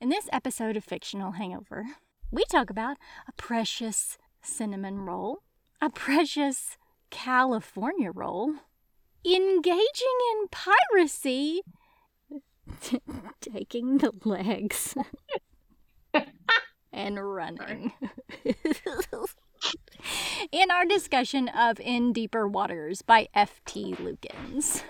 In this episode of Fictional Hangover, we talk about a precious cinnamon roll, a precious California roll, engaging in piracy, taking the legs, and running. In our discussion of In Deeper Waters by F.T. Lukens.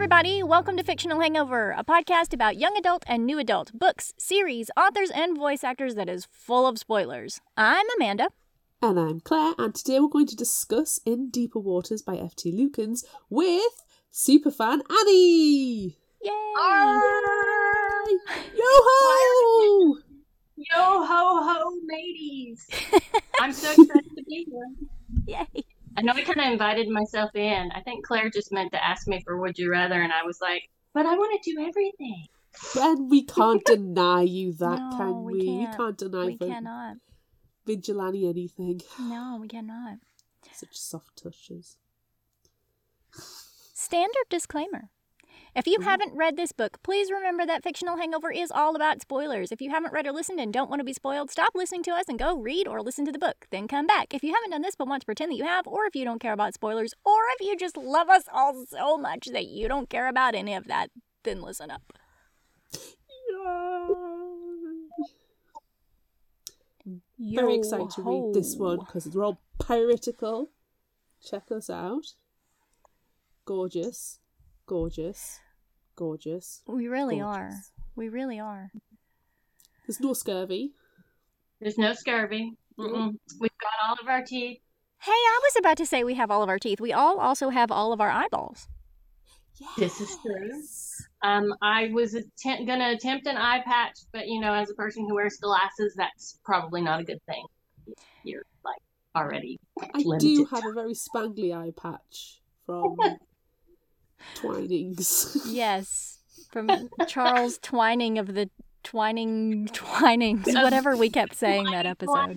Everybody, welcome to Fictional Hangover, a podcast about young adult and new adult books, series, authors, and voice actors that is full of spoilers. I'm Amanda. And I'm Claire, and today we're going to discuss In Deeper Waters by F.T. Lukens with superfan Annie! Yay! Hi! Yo ho! Yo ho ho, ladies! I'm so excited to be here. Yay! I know I kind of invited myself in. I think Claire just meant to ask me for Would You Rather, and I was like, but I want to do everything. And we can't deny you that, No, can we we? can't. We can't deny We cannot. vigilante anything. No, we cannot. Such soft touches. Standard disclaimer. If you mm-hmm. haven't read this book, please remember that Fictional Hangover is all about spoilers. If you haven't read or listened and don't want to be spoiled, stop listening to us and go read or listen to the book. Then come back. If you haven't done this but want to pretend that you have, or if you don't care about spoilers, or if you just love us all so much that you don't care about any of that, then listen up. Yeah. Very excited to read this one because they're all piratical. Check us out. Gorgeous. Gorgeous. Gorgeous. We really are. We really are. There's no scurvy. There's no scurvy. Mm-mm. We've got all of our teeth. Hey, I was about to say we have all of our teeth. We all also have all of our eyeballs. Yes. This is true. Um, I was attempt- gonna attempt an eye patch, but you know, as a person who wears glasses, that's probably not a good thing. You're like already I limited. do have a very spangly eye patch from Twinings. Yes, from Charles Twining of the Twining Twinings, whatever we kept saying that episode.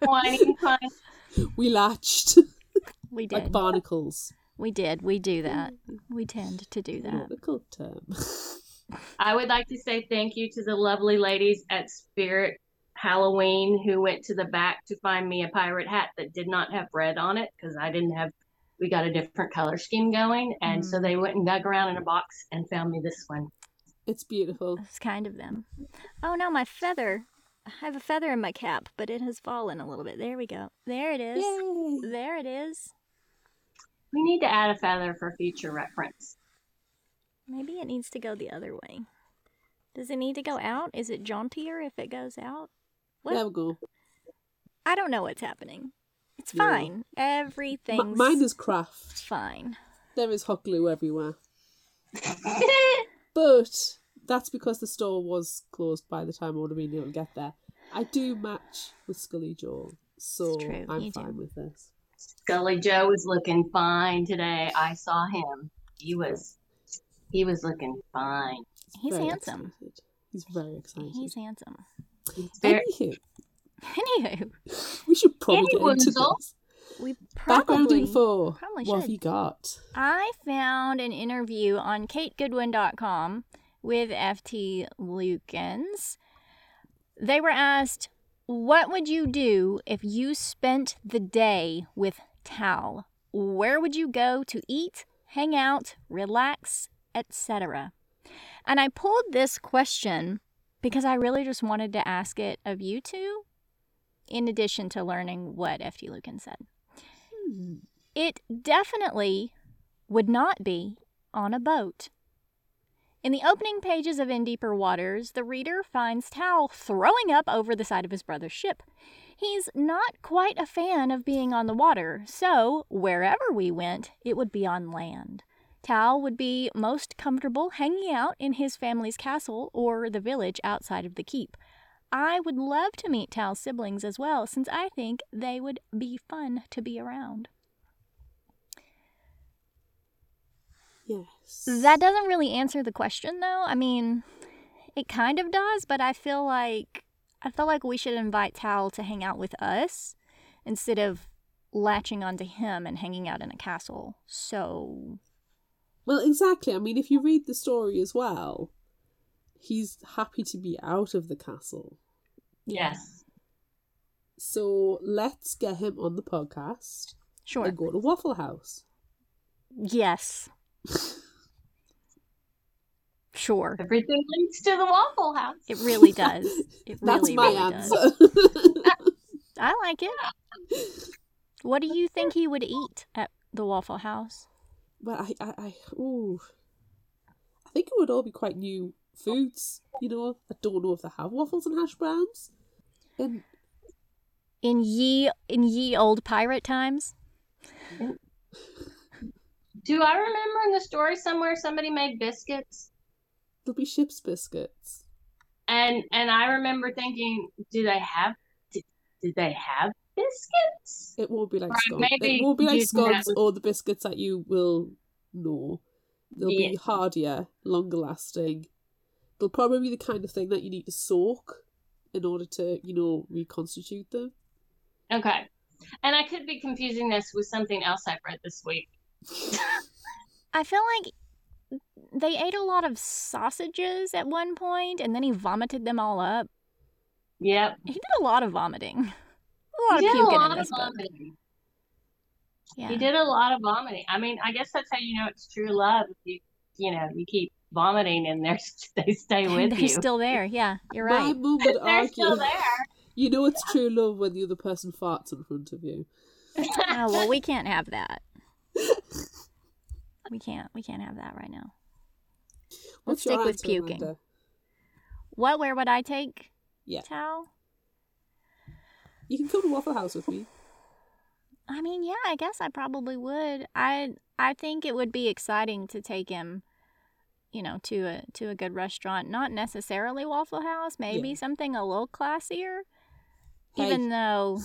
Whining, whining. we latched We did. like barnacles. We did. We do that. We tend to do that. Nautical term. I would like to say thank you to the lovely ladies at Spirit Halloween who went to the back to find me a pirate hat that did not have red on it because I didn't have. We got a different color scheme going, and so mm. they went and dug around in a box and found me this one. it's beautiful. It's kind of them. Oh no, my feather. I have a feather in my cap, but it has fallen a little bit. There we go. There it is. Yay! There it is. We need to add a feather for future reference. Maybe it needs to go the other way. Does it need to go out? Is it jauntier if it goes out? What? There we go. I don't know what's happening. It's Yeah. fine. M- Everything's mine is craft. fine. There is hot glue everywhere. But that's because the store was closed by the time I would have been able to get there. I do match with Scully Joe, so I'm you do. fine with this. Scully Joe was looking fine today. I saw him. He was, he was looking fine. He's Very handsome. excited. He's very excited. He's handsome. Very, Anywho, Anywho, we should probably get into this. we probably info. probably what have you got? I found an interview on kategoodwin.com with FT Lukens. They were asked, What would you do if you spent the day with Tal? Where would you go to eat, hang out, relax, etc.? And I pulled this question because I really just wanted to ask it of you two, in addition to learning what FT Lukens said. Hmm. It definitely would not be on a boat. In the opening pages of In Deeper Waters, the reader finds Tal throwing up over the side of his brother's ship. He's not quite a fan of being on the water, so wherever we went, it would be on land. Tal would be most comfortable hanging out in his family's castle or the village outside of the keep. I would love to meet Tal's siblings as well, since I think they would be fun to be around. Yes. That doesn't really answer the question though. I mean, it kind of does, but I feel like I feel like we should invite Tal to hang out with us instead of latching onto him and hanging out in a castle. So, Well, exactly. I mean, if you read the story as well, he's happy to be out of the castle. Yes. So let's get him on the podcast sure. and go to Waffle House. Yes. Sure. Everything leads to the Waffle House. It really does. It That's really, my really answer. does. I like it. What do you think he would eat at the Waffle House? Well, I, I, I, ooh, I think it would all be quite new foods. You know, I don't know if they have waffles and hash browns. And In ye in ye old pirate times? Do I remember in the story somewhere somebody made biscuits? there'll be ship's biscuits. And and I remember thinking, do they have did, did they have biscuits? It won't be like Right, scones. maybe It won't be like you can have- or the biscuits that you will know. They'll be Yeah. hardier, longer lasting. They'll probably be the kind of thing that you need to soak in order to, you know, reconstitute them. Okay. And I could be confusing this with something else I've read this week. I feel like they ate a lot of sausages at one point and then he vomited them all up. Yep. He did a lot of vomiting. A lot He of did a puking lot in of this book. vomiting. Yeah. He did a lot of vomiting. I mean, I guess that's how you know it's true love. If you you know, you keep vomiting and they're they stay with you. They're you. still there. Yeah, you're My right. would they're still there. You know it's true love when the other person farts in front of you. Oh, well, we can't have that. We can't. We can't have that right now. What's Let's your stick with answer, puking. Amanda? What? Where would I take Yeah. Tal? You can come to Waffle House with me. I mean, yeah, I guess I probably would. I I think it would be exciting to take him, you know, to a to a good restaurant. Not necessarily Waffle House, maybe Yeah. something a little classier. Hey. Even though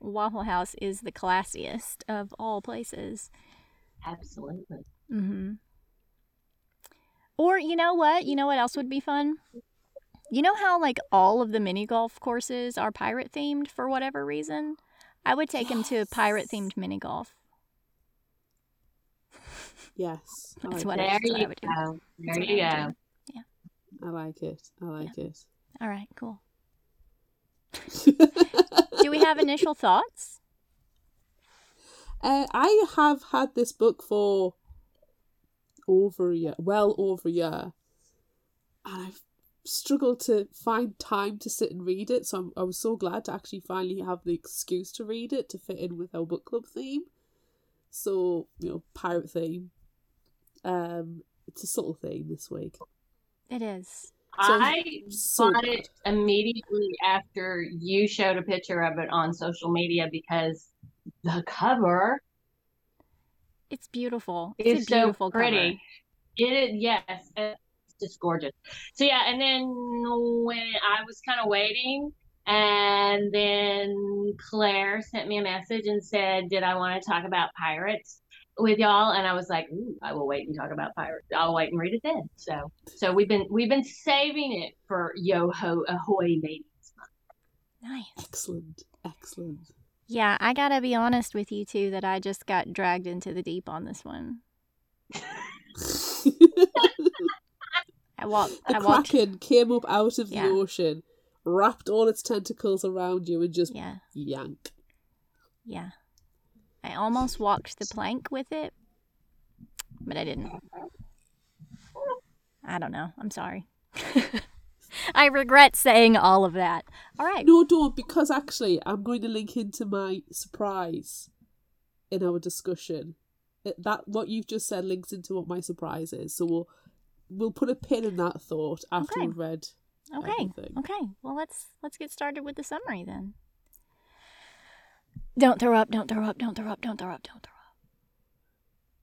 Waffle House is the classiest of all places. Absolutely. Mm-hmm. Or you know what? You know what else would be fun? You know how like all of the mini golf courses are pirate themed for whatever reason? I would take him to a pirate themed mini golf. Yes. I That's like what it. I- There that's what you would do. go. There you I go. would I like it. I like it. All right, cool. Do we have initial thoughts? Uh, I have had this book for over a year, well over a year, and I've struggled to find time to sit and read it. So I'm, I was so glad to actually finally have the excuse to read it to fit in with our book club theme. So you know, pirate theme. Um, it's a subtle theme this week. It is. So- I So bought good. it immediately after you showed a picture of it on social media because the cover It's beautiful. It's is a beautiful so pretty. cover. It is, yes, it's just gorgeous. So yeah, and then when I was kind of waiting, and then Claire sent me a message and said, "Did I want to talk about pirates with y'all?" And I was like, Ooh, "I will wait and talk about pirates. I'll wait and read it then." So, so we've been we've been saving it for Yo Ho Ahoy Ladies Nice. excellent, excellent. Yeah, I gotta be honest with you too that I just got dragged into the deep on this one. I walked. the I walked. kraken came up out of Yeah. the ocean, wrapped all its tentacles around you, and just Yeah, yank. yeah. I almost walked the plank with it, but I didn't. I don't know. I'm sorry. I regret saying all of that. All right. No, don't, because actually, I'm going to link into my surprise in our discussion. It, that what you've just said links into what my surprise is. So we'll we'll put a pin in that thought after Okay. we've read. Okay. everything. Okay. Well, let's let's get started with the summary then. Don't throw up, don't throw up, don't throw up, don't throw up, don't throw up.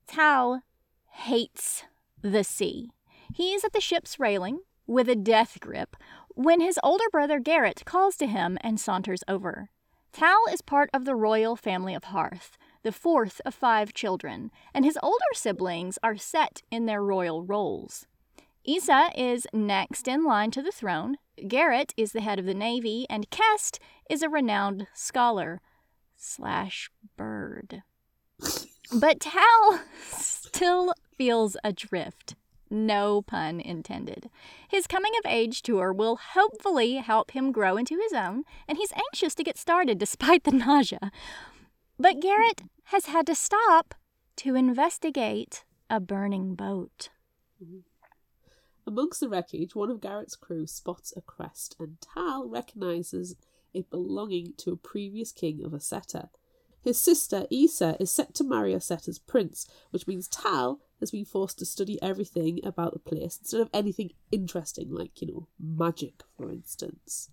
Tal hates the sea. He is at the ship's railing with a death grip when his older brother Garrett calls to him and saunters over. Tal is part of the royal family of Harth, the fourth of five children, and his older siblings are set in their royal roles. Isa is next in line to the throne, Garrett is the head of the navy, and Kest is a renowned scholar. Slash bird. But Tal still feels adrift. No pun intended. His coming of age tour will hopefully help him grow into his own, and he's anxious to get started despite the nausea. But Garrett has had to stop to investigate a burning boat. Amongst the wreckage, one of Garrett's crew spots a crest, and Tal recognizes it belonging to a previous king of Ossetia. His sister, Isa, is set to marry Ossetia's prince, which means Tal has been forced to study everything about the place instead of anything interesting, like, you know, magic, for instance.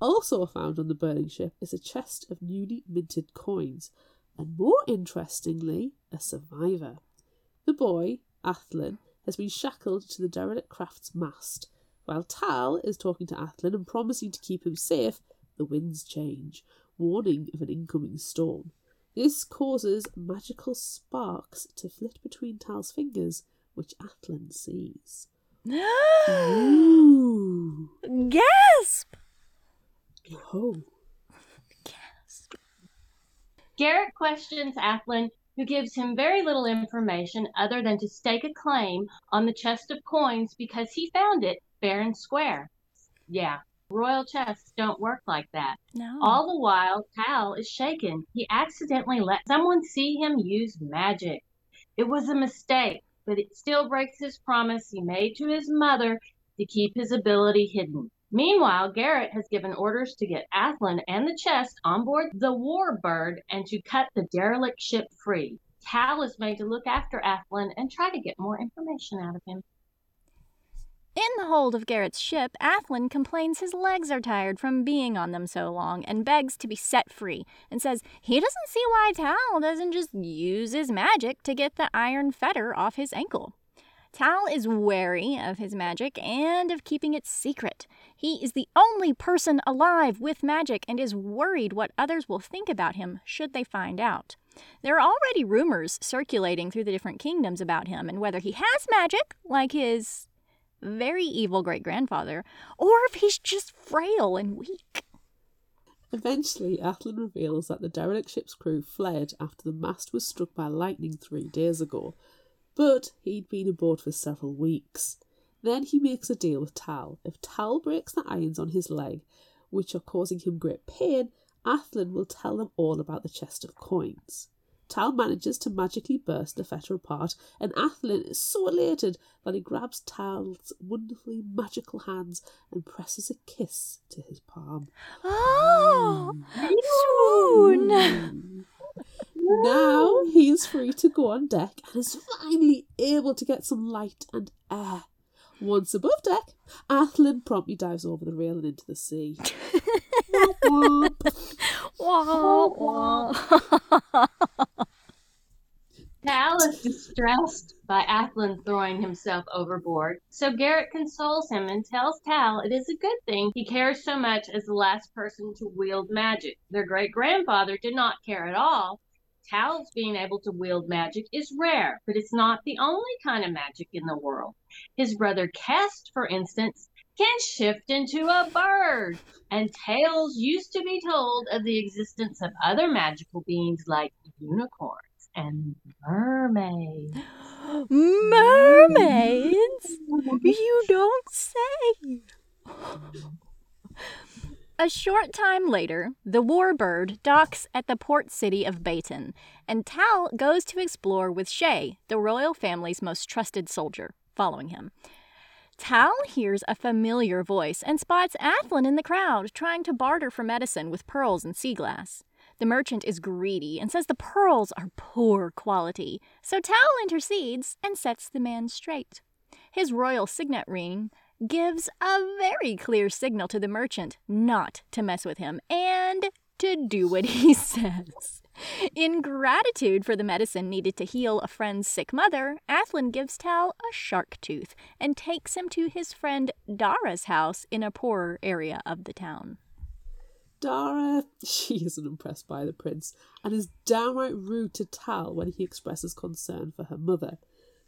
Also found on the burning ship is a chest of newly minted coins, and more interestingly, a survivor. The boy, Athlen, has been shackled to the derelict craft's mast. While Tal is talking to Athlen and promising to keep him safe, the winds change, warning of an incoming storm. This causes magical sparks to flit between Tal's fingers, which Athlen sees. Ooh. Gasp! Oh. Gasp. Garrett questions Athlen, who gives him very little information other than to stake a claim on the chest of coins because he found it fair and square. Yeah, royal chests don't work like that. No. All the while, Tal is shaken. He accidentally let someone see him use magic. It was a mistake, but it still breaks his promise he made to his mother to keep his ability hidden. Meanwhile, Garrett has given orders to get Athlen and the chest on board the Warbird and to cut the derelict ship free. Tal is made to look after Athlen and try to get more information out of him. In the hold of Garrett's ship, Athlen complains his legs are tired from being on them so long and begs to be set free and says he doesn't see why Tal doesn't just use his magic to get the iron fetter off his ankle. Tal is wary of his magic and of keeping it secret. He is the only person alive with magic and is worried what others will think about him should they find out. There are already rumors circulating through the different kingdoms about him and whether he has magic, like his very evil great grandfather, or if he's just frail and weak. Eventually, Athlen reveals that the derelict ship's crew fled after the mast was struck by lightning three days ago, but he'd been aboard for several weeks. Then he makes a deal with Tal. If Tal breaks the irons on his leg, which are causing him great pain, Athlen will tell them all about the chest of coins. Tal manages to magically burst the fetter apart, and Athlen is so elated that he grabs Tal's wonderfully magical hands and presses a kiss to his palm. Oh, swoon! Now he is free to go on deck and is finally able to get some light and air. Once above deck, Athlen promptly dives over the rail and into the sea. Womp womp. Wah. Tal is distressed by Athlen throwing himself overboard, so Garrett consoles him and tells Tal it is a good thing he cares so much as the last person to wield magic. Their great grandfather did not care at all. Tal's being able to wield magic is rare, but it's not the only kind of magic in the world. His brother Kest, for instance, can shift into a bird, and tales used to be told of the existence of other magical beings like unicorns and mermaids. Mermaids? You don't say. A short time later, the Warbird docks at the port city of Baton, and Tal goes to explore with Shay, the royal family's most trusted soldier, following him. Tal hears a familiar voice and spots Athlen in the crowd trying to barter for medicine with pearls and sea glass. The merchant is greedy and says the pearls are poor quality, so Tal intercedes and sets the man straight. His royal signet ring gives a very clear signal to the merchant not to mess with him and to do what he says. In gratitude for the medicine needed to heal a friend's sick mother, Athlen gives Tal a shark tooth and takes him to his friend Dara's house in a poorer area of the town. Dara, she isn't impressed by the prince and is downright rude to Tal when he expresses concern for her mother.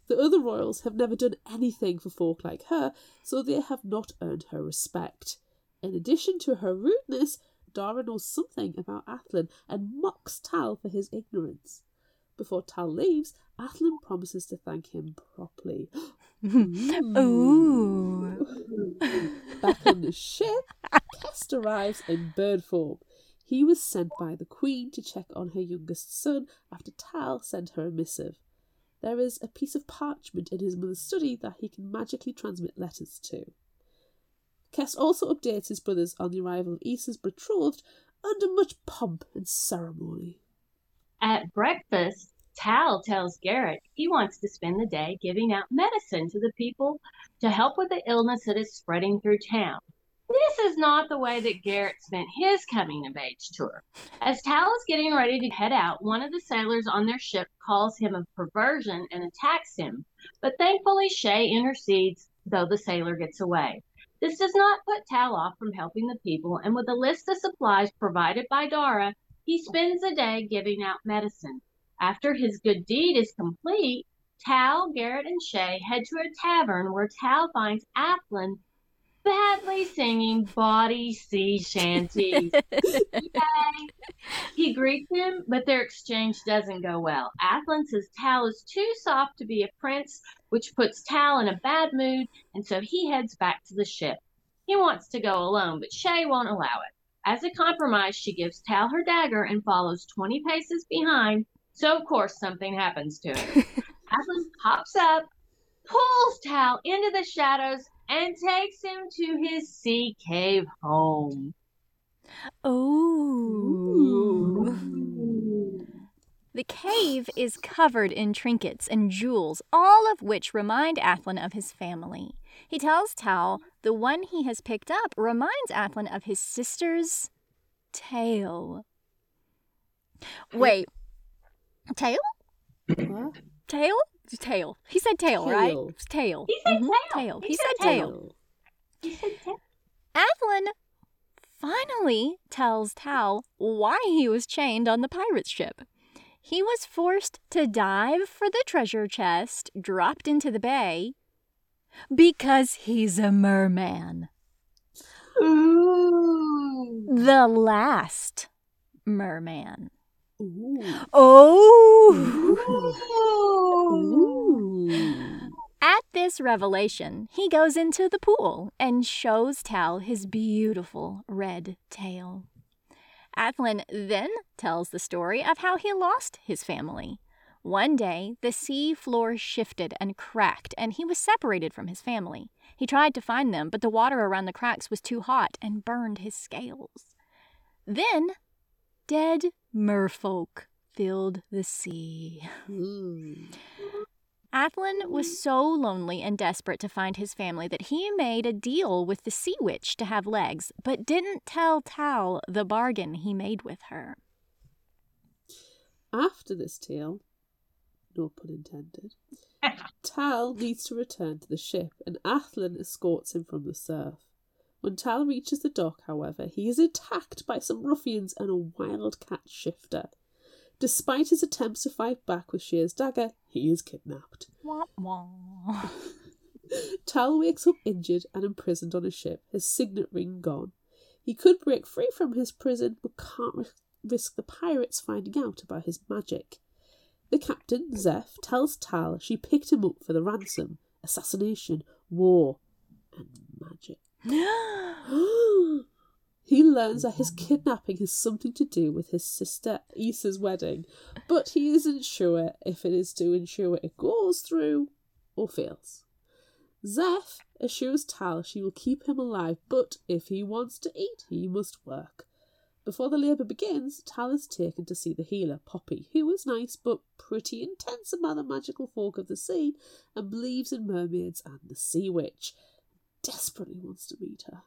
The other royals have never done anything for folk like her, so they have not earned her respect. In addition to her rudeness, Dara knows something about Athlen and mocks Tal for his ignorance. Before Tal leaves, Athlen promises to thank him properly. Ooh. Back on the ship, Kest arrives in bird form. He was sent by the Queen to check on her youngest son after Tal sent her a missive. There is a piece of parchment in his mother's study that he can magically transmit letters to. Kest also updates his brothers on the arrival of Isa's betrothed under much pomp and ceremony. At breakfast, Tal tells Garrett he wants to spend the day giving out medicine to the people to help with the illness that is spreading through town. This is not the way that Garrett spent his coming of age tour. As Tal is getting ready to head out, one of the sailors on their ship calls him a perversion and attacks him. But thankfully, Shay intercedes, though the sailor gets away. This does not put Tal off from helping the people, and with a list of supplies provided by Dara, he spends the day giving out medicine. After his good deed is complete, Tal, Garrett, and Shay head to a tavern where Tal finds Athlen badly singing bawdy sea shanties. He greets him, but their exchange doesn't go well. Athlen says Tal is too soft to be a prince, which puts Tal in a bad mood, and so he heads back to the ship. He wants to go alone, but Shay won't allow it. As a compromise, she gives Tal her dagger and follows 20 paces behind, so of course something happens to it. Athlen pops up, pulls Tal into the shadows, and takes him to his sea cave home. Ooh. The cave is covered in trinkets and jewels, all of which remind Athlen of his family. He tells Tal the one he has picked up reminds Athlen of his sister's tail. Wait, tail? What? Tail? Tail. He said tail, right? Tail. It's tail. He said Mhm, tail. He, He said said tail. He said tail. Athlen finally tells Tal why he was chained on the pirate ship. He was forced to dive for the treasure chest dropped into the bay because he's a merman. Ooh. The last merman. Ooh. Oh! Ooh. At this revelation, he goes into the pool and shows Tal his beautiful red tail. Athlen then tells the story of how he lost his family. One day, the sea floor shifted and cracked, and he was separated from his family. He tried to find them, but the water around the cracks was too hot and burned his scales. Then, dead merfolk filled the sea. Mm. Athlen was so lonely and desperate to find his family that he made a deal with the sea witch to have legs, but didn't tell Tal the bargain he made with her. After this tale, no pun intended, Tal needs to return to the ship and Athlen escorts him from the surf. When Tal reaches the dock, however, he is attacked by some ruffians and a wildcat shifter. Despite his attempts to fight back with Shay's dagger, he is kidnapped. Wah, wah. Tal wakes up injured and imprisoned on a ship, his signet ring gone. He could break free from his prison, but can't ri- risk the pirates finding out about his magic. The captain, Zeph, tells Tal she picked him up for the ransom, assassination, war, and magic. he learns that his kidnapping has something to do with his sister Isa's wedding, but he isn't sure if it is to ensure it goes through or fails. Zeph assures Tal she will keep him alive, but if he wants to eat, he must work. Before the labour begins, Tal is taken to see the healer, Poppy, who is nice but pretty intense about the magical folk of the sea and believes in mermaids and the sea witch. Desperately wants to meet her.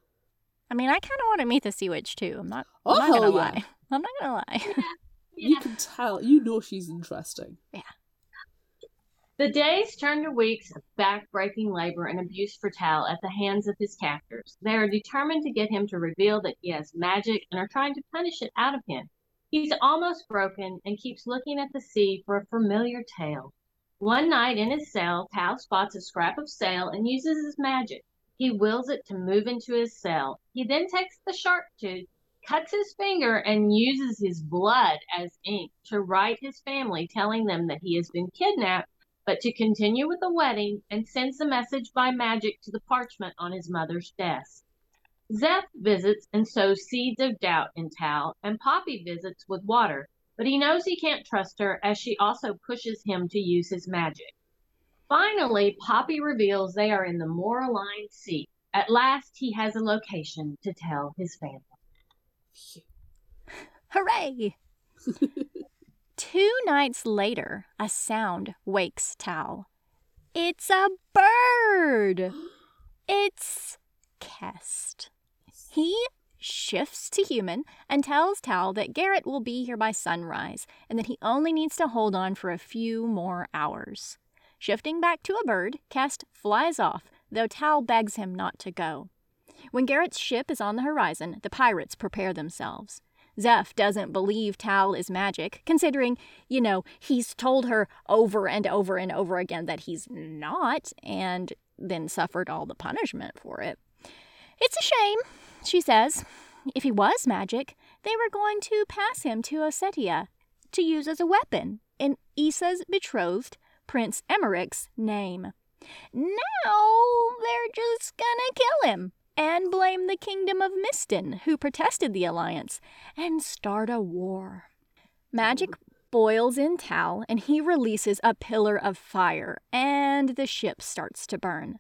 I mean, I kind of want to meet the sea witch too. I'm not. Oh, I'm not gonna oh, yeah. lie. I'm not gonna lie. You can tell, you know she's interesting. Yeah. The days turn to weeks of back-breaking labor and abuse for Tal at the hands of his captors. They are determined to get him to reveal that he has magic and are trying to punish it out of him. He's almost broken and keeps looking at the sea for a familiar tale. One night in his cell, Tal spots a scrap of sail and uses his magic. He wills it to move into his cell. He then takes the shark tooth, cuts his finger and uses his blood as ink to write his family, telling them that he has been kidnapped, but to continue with the wedding, and sends a message by magic to the parchment on his mother's desk. Zeph visits and sows seeds of doubt in Tal, and Poppy visits with water, but he knows he can't trust her as she also pushes him to use his magic. Finally, Poppy reveals they are in the Moraline Sea. At last, he has a location to tell his family. Hooray! Two nights later, a sound wakes Tal. It's a bird! It's Kest. He shifts to human and tells Tal that Garrett will be here by sunrise and that he only needs to hold on for a few more hours. Shifting back to a bird, Kest flies off, though Tal begs him not to go. When Garrett's ship is on the horizon, the pirates prepare themselves. Zeph doesn't believe Tal is magic, considering, you know, he's told her over and over and over again that he's not, and then suffered all the punishment for it. It's a shame, she says. If he was magic, they were going to pass him to Ossetia to use as a weapon in Isa's betrothed, Prince Emmerich's name. Now they're just gonna kill him and blame the kingdom of Mistin, who protested the alliance, and start a war. Magic boils in Tal, and he releases a pillar of fire, and the ship starts to burn.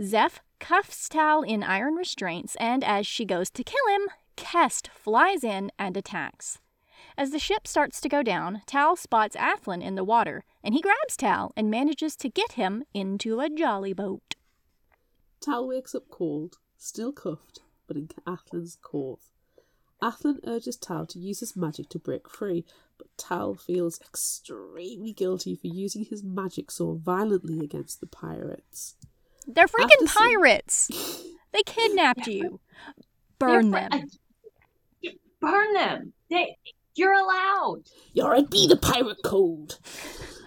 Zeph cuffs Tal in iron restraints, and as she goes to kill him, Kest flies in and attacks. As the ship starts to go down, Tal spots Athlen in the water, and he grabs Tal and manages to get him into a jolly boat. Tal wakes up cold, still cuffed, but in Athlen's cove. Athlen urges Tal to use his magic to break free, but Tal feels extremely guilty for using his magic so violently against the pirates. They're freaking After some- pirates! They kidnapped you. Burn They're them. fr- burn them. They, you're allowed. You're a be the pirate code.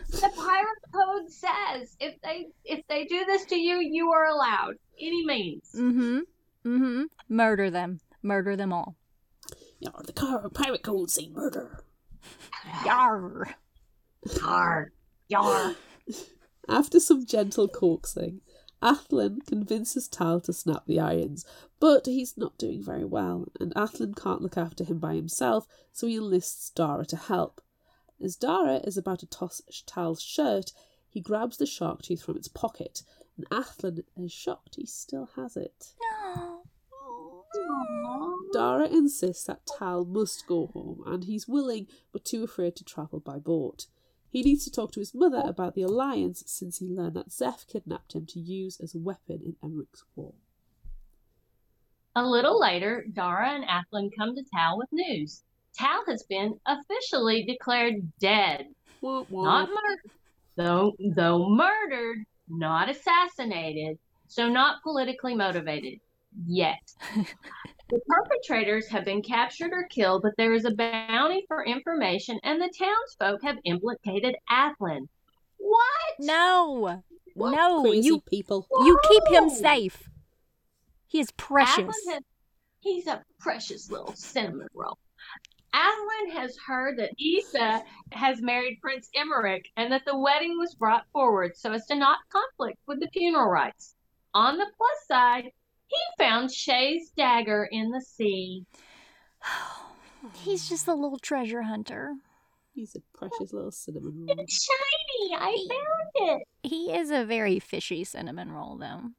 The pirate code says if they if they do this to you, you are allowed any means. Mm-hmm. Mm-hmm. Murder them. Murder them all. You're the car pirate code say murder. Yarr. Yar, yar. After some gentle coaxing, Athlen convinces Tal to snap the irons, but he's not doing very well, and Athlen can't look after him by himself, so he enlists Dara to help. As Dara is about to toss Tal's shirt, he grabs the shark tooth from its pocket, and Athlen is shocked he still has it. Dara insists that Tal must go home, and he's willing but too afraid to travel by boat. He needs to talk to his mother about the alliance since he learned that Zeph kidnapped him to use as a weapon in Emmerich's war. A little later, Dara and Athlen come to Tal with news. Tal has been officially declared dead. Wah, wah. Not murdered. Though though murdered, not assassinated, so not politically motivated yet. the perpetrators have been captured or killed, but there is a bounty for information, and the townsfolk have implicated Athlen. What? No. What no. crazy You people. you keep him safe. He is precious. Has, he's a precious little cinnamon roll. Athlen has heard that Isa has married Prince Emmerich and that the wedding was brought forward so as to not conflict with the funeral rites. On the plus side, he found Shay's dagger in the sea. He's just a little treasure hunter. He's a precious little cinnamon roll. It's shiny. I found it. He is a very fishy cinnamon roll, though.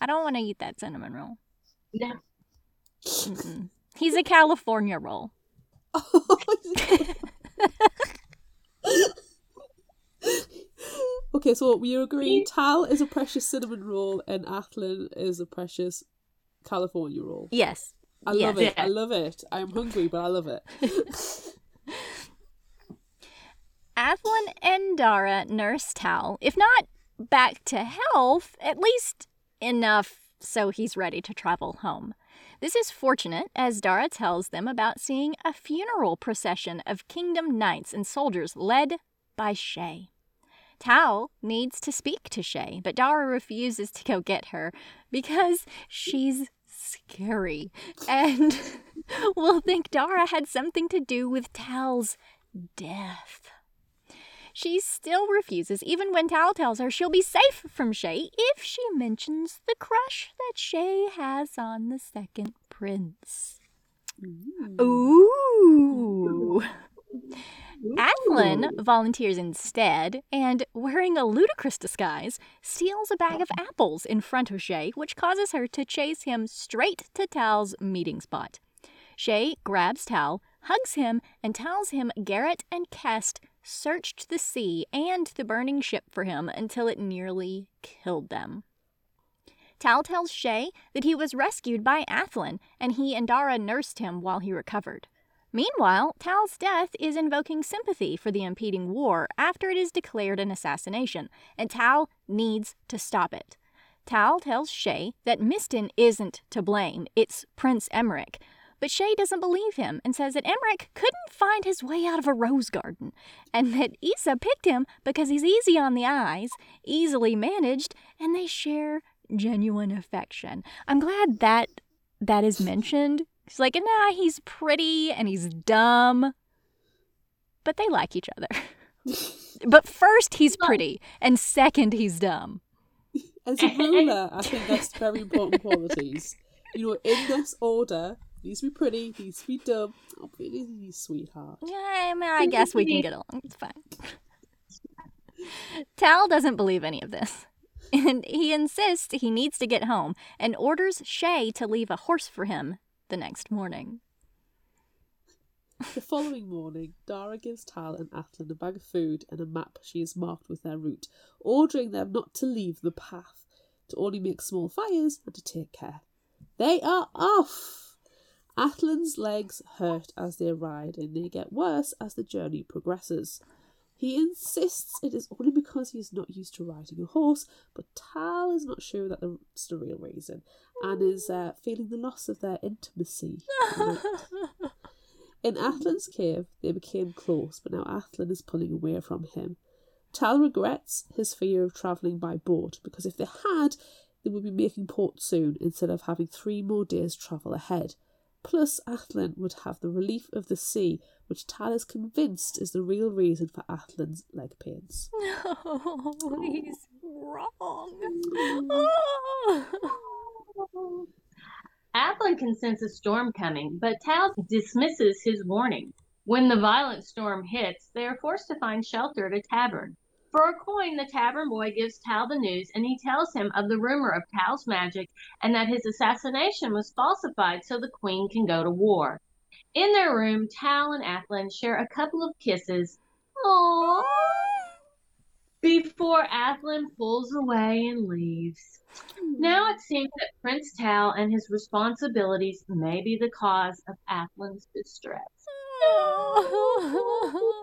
I don't want to eat that cinnamon roll. No. Mm-mm. He's a California roll. Oh, okay, so we agree Tal is a precious cinnamon roll and Athlen is a precious California roll. Yes. I Yes. love it. I love it. I'm hungry, but I love it. Athlen and Dara nurse Tal, if not back to health, at least enough so he's ready to travel home. This is fortunate as Dara tells them about seeing a funeral procession of kingdom knights and soldiers led by Shay. Tal needs to speak to Shay, but Dara refuses to go get her because she's scary and will think Dara had something to do with Tal's death. She still refuses, even when Tal tells her she'll be safe from Shay if she mentions the crush that Shay has on the second prince. Mm. Ooh. Athlen volunteers instead and, wearing a ludicrous disguise, steals a bag of apples in front of Shay, which causes her to chase him straight to Tal's meeting spot. Shay grabs Tal, hugs him, and tells him Garrett and Kest searched the sea and the burning ship for him until it nearly killed them. Tal tells Shay that he was rescued by Athlen and he and Dara nursed him while he recovered. Meanwhile, Tal's death is invoking sympathy for the impeding war after it is declared an assassination, and Tal needs to stop it. Tal tells Shay that Miston isn't to blame, it's Prince Emmerich. But Shay doesn't believe him and says that Emmerich couldn't find his way out of a rose garden, and that Isa picked him because he's easy on the eyes, easily managed, and they share genuine affection. I'm glad that that is mentioned She's like, nah, he's pretty and he's dumb. But they like each other. but first, he's pretty, and second, he's dumb. As a ruler, I think that's very important qualities. You know, in this order, he needs to be pretty, he needs to be dumb. Oh, he's sweetheart. Yeah, I mean, I guess we can get along. It's fine. Tal doesn't believe any of this. And he insists he needs to get home and orders Shay to leave a horse for him the next morning. The following morning, Dara gives Tal and Athlen a bag of food and a map she has marked with their route, ordering them not to leave the path, to only make small fires and to take care. They are off! Athlen's legs hurt as they ride, and they get worse as the journey progresses. He insists it is only because he is not used to riding a horse, but Tal is not sure that that's the real reason and is uh, feeling the loss of their intimacy. In Athlen's cave, they became close, but now Athlen is pulling away from him. Tal regrets his fear of travelling by boat because if they had, they would be making port soon instead of having three more days' travel ahead. Plus, Athlen would have the relief of the sea, which Tal is convinced is the real reason for Athlen's leg pains. No, he's wrong. Athlen can sense a storm coming, but Tal dismisses his warning. When the violent storm hits, they are forced to find shelter at a tavern. For a coin, the tavern boy gives Tal the news and he tells him of the rumor of Tal's magic and that his assassination was falsified so the queen can go to war. In their room, Tal and Athlen share a couple of kisses. Aww. Before Athlen pulls away and leaves. Now it seems that Prince Tal and his responsibilities may be the cause of Athlen's distress.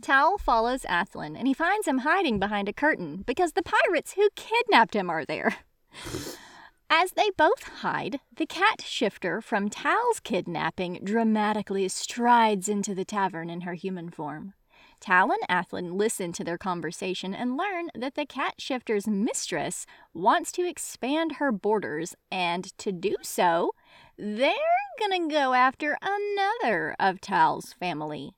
Tal follows Athlen and he finds him hiding behind a curtain because the pirates who kidnapped him are there. As they both hide, the cat shifter from Tal's kidnapping dramatically strides into the tavern in her human form. Tal and Athlen listen to their conversation and learn that the cat shifter's mistress wants to expand her borders, and to do so, they're gonna go after another of Tal's family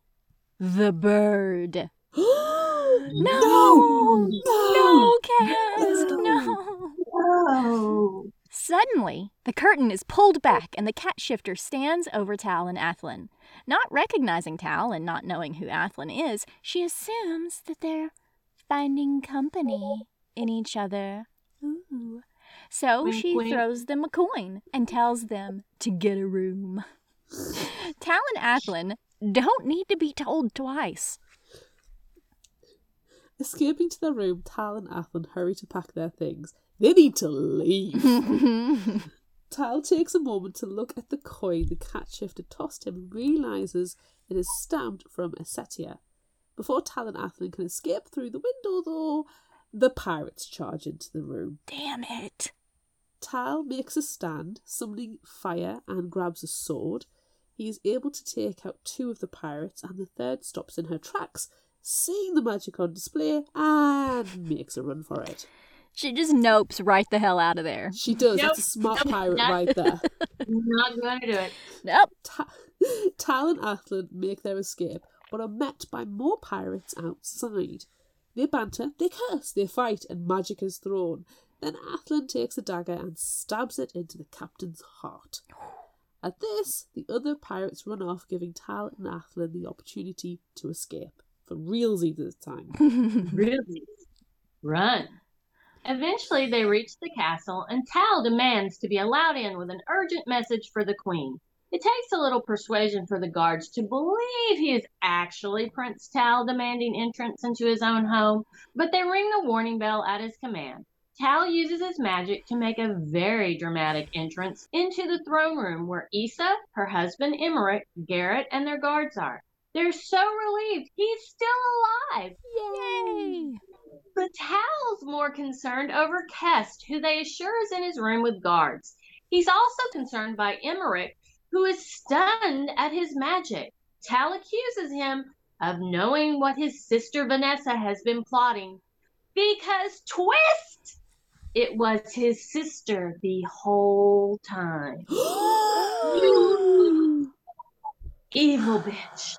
the bird. no! No! No! Kest! No! Oh. Suddenly, the curtain is pulled back and the cat shifter stands over Tal and Athlen. Not recognizing Tal and not knowing who Athlen is, she assumes that they're finding company in each other. Ooh. So Wink, she wink. throws them a coin and tells them to get a room. Tal and Athlen don't need to be told twice. Escaping to their room, Tal and Athlen hurry to pack their things. They need to leave. Tal takes a moment to look at the coin the cat shifter tossed him and realizes it is stamped from Ossetia. Before Tal and Athlen can escape through the window, though, the pirates charge into the room. Damn it. Tal makes a stand, summoning fire, and grabs a sword. He is able to take out two of the pirates, and the third stops in her tracks, seeing the magic on display, and makes a run for it. She just nopes right the hell out of there. She does. Nope. That's a smart Nope. pirate right there. Not going to do it. Nope. Ta- Tal and Athlen make their escape, but are met by more pirates outside. They banter, they curse, they fight, and magic is thrown. Then Athlen takes a dagger and stabs it into the captain's heart. At this, the other pirates run off, giving Tal and Athlen the opportunity to escape. For realsy this time. Really? Run. Eventually, they reach the castle, and Tal demands to be allowed in with an urgent message for the queen. It takes a little persuasion for the guards to believe he is actually Prince Tal demanding entrance into his own home, but they ring the warning bell at his command. Tal uses his magic to make a very dramatic entrance into the throne room where Isa, her husband Emmerich, Garrett, and their guards are. They're so relieved he's still alive. Yay! But Tal's more concerned over Kest, who they assure is in his room with guards. He's also concerned by Emmerich, who is stunned at his magic. Tal accuses him of knowing what his sister Vanessa has been plotting. Because twist! It was his sister the whole time. Evil bitch.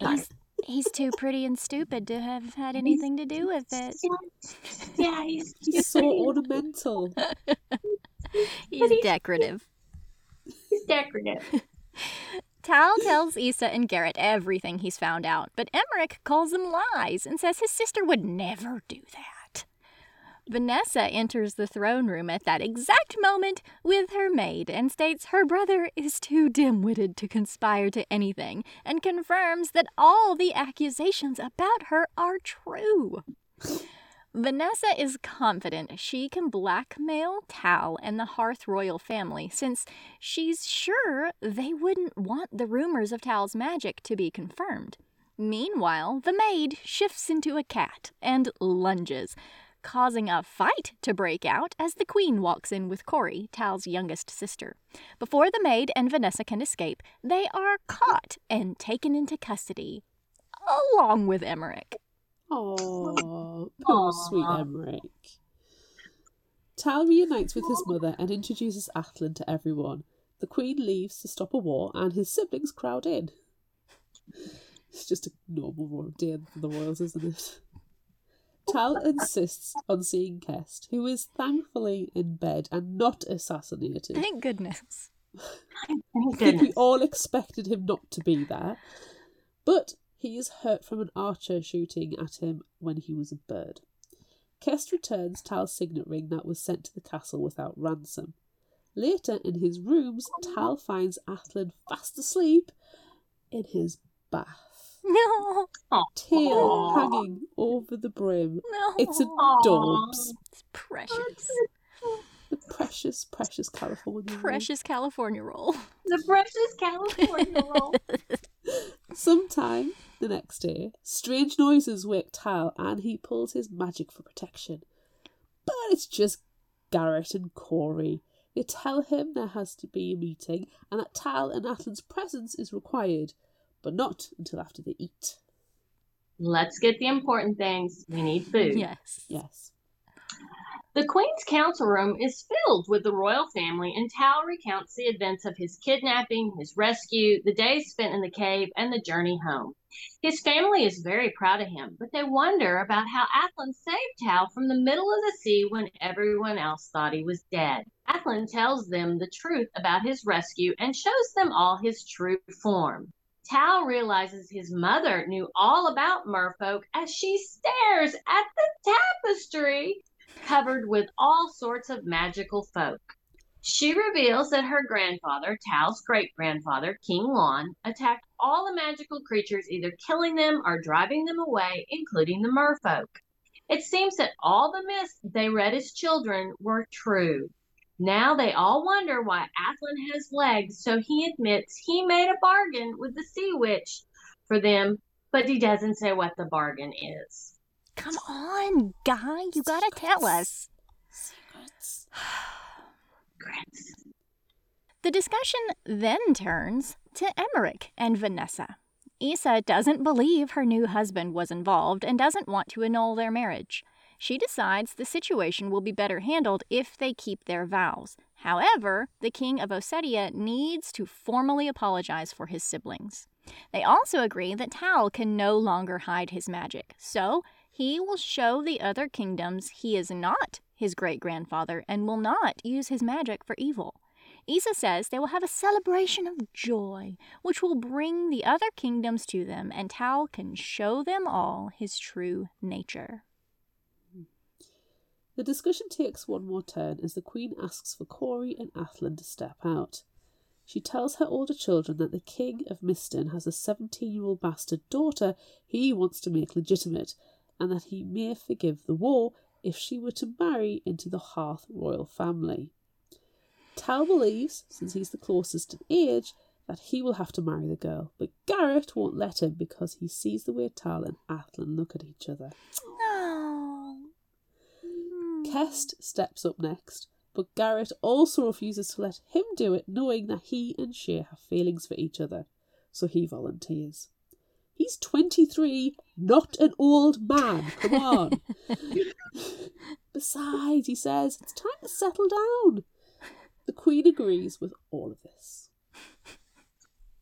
He's, he's too pretty and stupid to have had anything to do with it. Yeah, he's, He's so ornamental. He's decorative. he's decorative. Tal tells Isa and Garrett everything he's found out, but Emmerich calls them lies and says his sister would never do that. Vanessa enters the throne room at that exact moment with her maid and states her brother is too dim witted to conspire to anything and confirms that all the accusations about her are true. Vanessa is confident she can blackmail Tal and the Harth Royal family since she's sure they wouldn't want the rumors of Tal's magic to be confirmed. Meanwhile, the maid shifts into a cat and lunges, causing a fight to break out as the queen walks in with Corey, Tal's youngest sister. Before the maid and Vanessa can escape, they are caught and taken into custody, along with Emmerich. Oh, poor sweet. Emmerich. Tal reunites with his mother and introduces Athlen to everyone. The Queen leaves to stop a war, and his siblings crowd in. It's just a normal day for the royals, isn't it? Tal insists on seeing Kest, who is thankfully in bed and not assassinated. Thank goodness. Thank I think we all expected him not to be there. But he is hurt from an archer shooting at him when he was a bird. Kest returns Tal's signet ring that was sent to the castle without ransom. Later, in his rooms, Tal finds Athlen fast asleep in his bath, No, tail Aw. hanging over the brim. no. It's Aw. adorbs. It's precious. The precious, precious California. roll. Precious California roll. The precious California roll. Sometime the next day, strange noises wake Tal and he pulls his magic for protection. But it's just Garrett and Corey. They tell him there has to be a meeting and that Tal and Athlen's presence is required, but not until after they eat. Let's get the important things. We need food. Yes. Yes. The Queen's council room is filled with the royal family, and Tal recounts the events of his kidnapping, his rescue, the days spent in the cave, and the journey home. His family is very proud of him, but they wonder about how Athlen saved Tal from the middle of the sea when everyone else thought he was dead. Athlen tells them the truth about his rescue and shows them all his true form. Tal realizes his mother knew all about merfolk as she stares at the tapestry covered with all sorts of magical folk. She reveals that her grandfather, Tal's great grandfather, King Lon, attacked all the magical creatures, either killing them or driving them away, including the merfolk. It seems that all the myths they read as children were true. Now they all wonder why Athlen has legs, so he admits he made a bargain with the sea witch for them, but he doesn't say what the bargain is. Come on, guy. You gotta tell us. Secrets. Grits. The discussion then turns to Emmerich and Vanessa. Isa doesn't believe her new husband was involved and doesn't want to annul their marriage. She decides the situation will be better handled if they keep their vows. However, the king of Ossetia needs to formally apologize for his siblings. They also agree that Tal can no longer hide his magic, so he will show the other kingdoms he is not his great grandfather and will not use his magic for evil. Isa says they will have a celebration of joy, which will bring the other kingdoms to them, and Tal can show them all his true nature. The discussion takes one more turn as the Queen asks for Corey and Athlen to step out. She tells her older children that the King of Miston has a 17 year old bastard daughter he wants to make legitimate, and that he may forgive the war if she were to marry into the Harth royal family. Tal believes, since he's the closest in age, that he will have to marry the girl, but Garrett won't let him because he sees the way Tal and Athlen look at each other. No. Kest steps up next, but Garrett also refuses to let him do it, knowing that he and Shay have feelings for each other, so he volunteers. He's 23, not an old man. Come on. Besides, he says, it's time to settle down. The Queen agrees with all of this.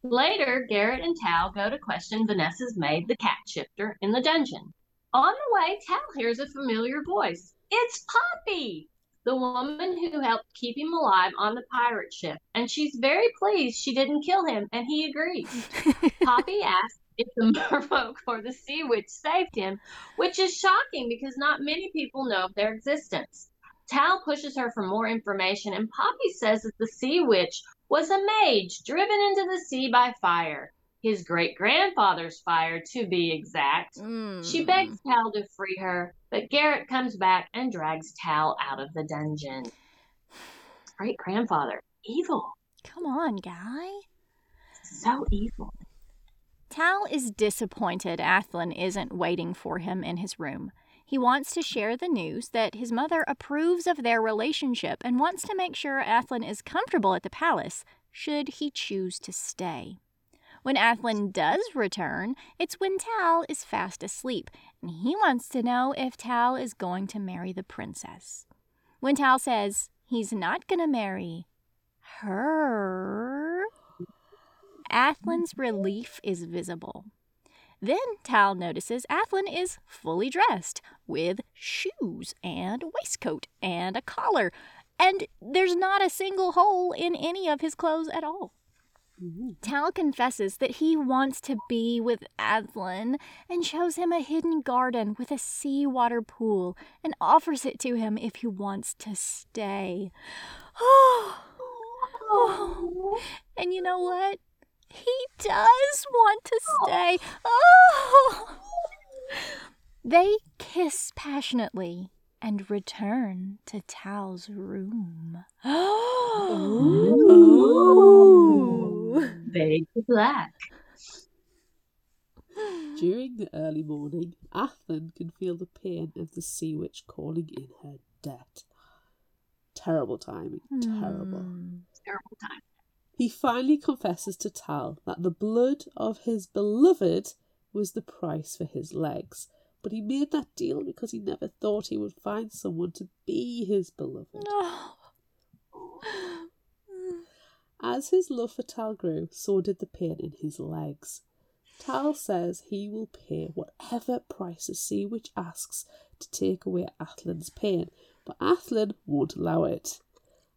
Later, Garrett and Tal go to question Vanessa's maid, the cat shifter, in the dungeon. On the way, Tal hears a familiar voice. It's Poppy, the woman who helped keep him alive on the pirate ship, and she's very pleased she didn't kill him, and he agrees. Poppy asks if the merfolk or the sea witch saved him, which is shocking because not many people know of their existence. Tal pushes her for more information, and Poppy says that the sea witch was a mage driven into the sea by fire. His great grandfather's fire, to be exact. Mm. She begs Tal to free her, but Garrett comes back and drags Tal out of the dungeon. Great grandfather, evil, Come on, guy. so evil. Tal is disappointed Athlen isn't waiting for him in his room. He wants to share the news that his mother approves of their relationship and wants to make sure Athlen is comfortable at the palace should he choose to stay. When Athlen does return, it's when Tal is fast asleep, and he wants to know if Tal is going to marry the princess. When Tal says he's not going to marry her, Athlen's relief is visible. Then Tal notices Athlen is fully dressed with shoes and waistcoat and a collar, and there's not a single hole in any of his clothes at all. Mm-hmm. Tal confesses that he wants to be with Athlen and shows him a hidden garden with a seawater pool and offers it to him if he wants to stay. Oh, and you know what? He does want to stay. Oh. They kiss passionately and return to Tal's room. Ooh. Fade to black. During the early morning, Athlen can feel the pain of the sea witch calling in her debt. Terrible timing, terrible. Hmm. Terrible time. He finally confesses to Tal that the blood of his beloved was the price for his legs, but he made that deal because he never thought he would find someone to be his beloved. Oh. As his love for Tal grew, so did the pain in his legs. Tal says he will pay whatever price the sea witch asks to take away Athlen's pain, but Athlen won't allow it.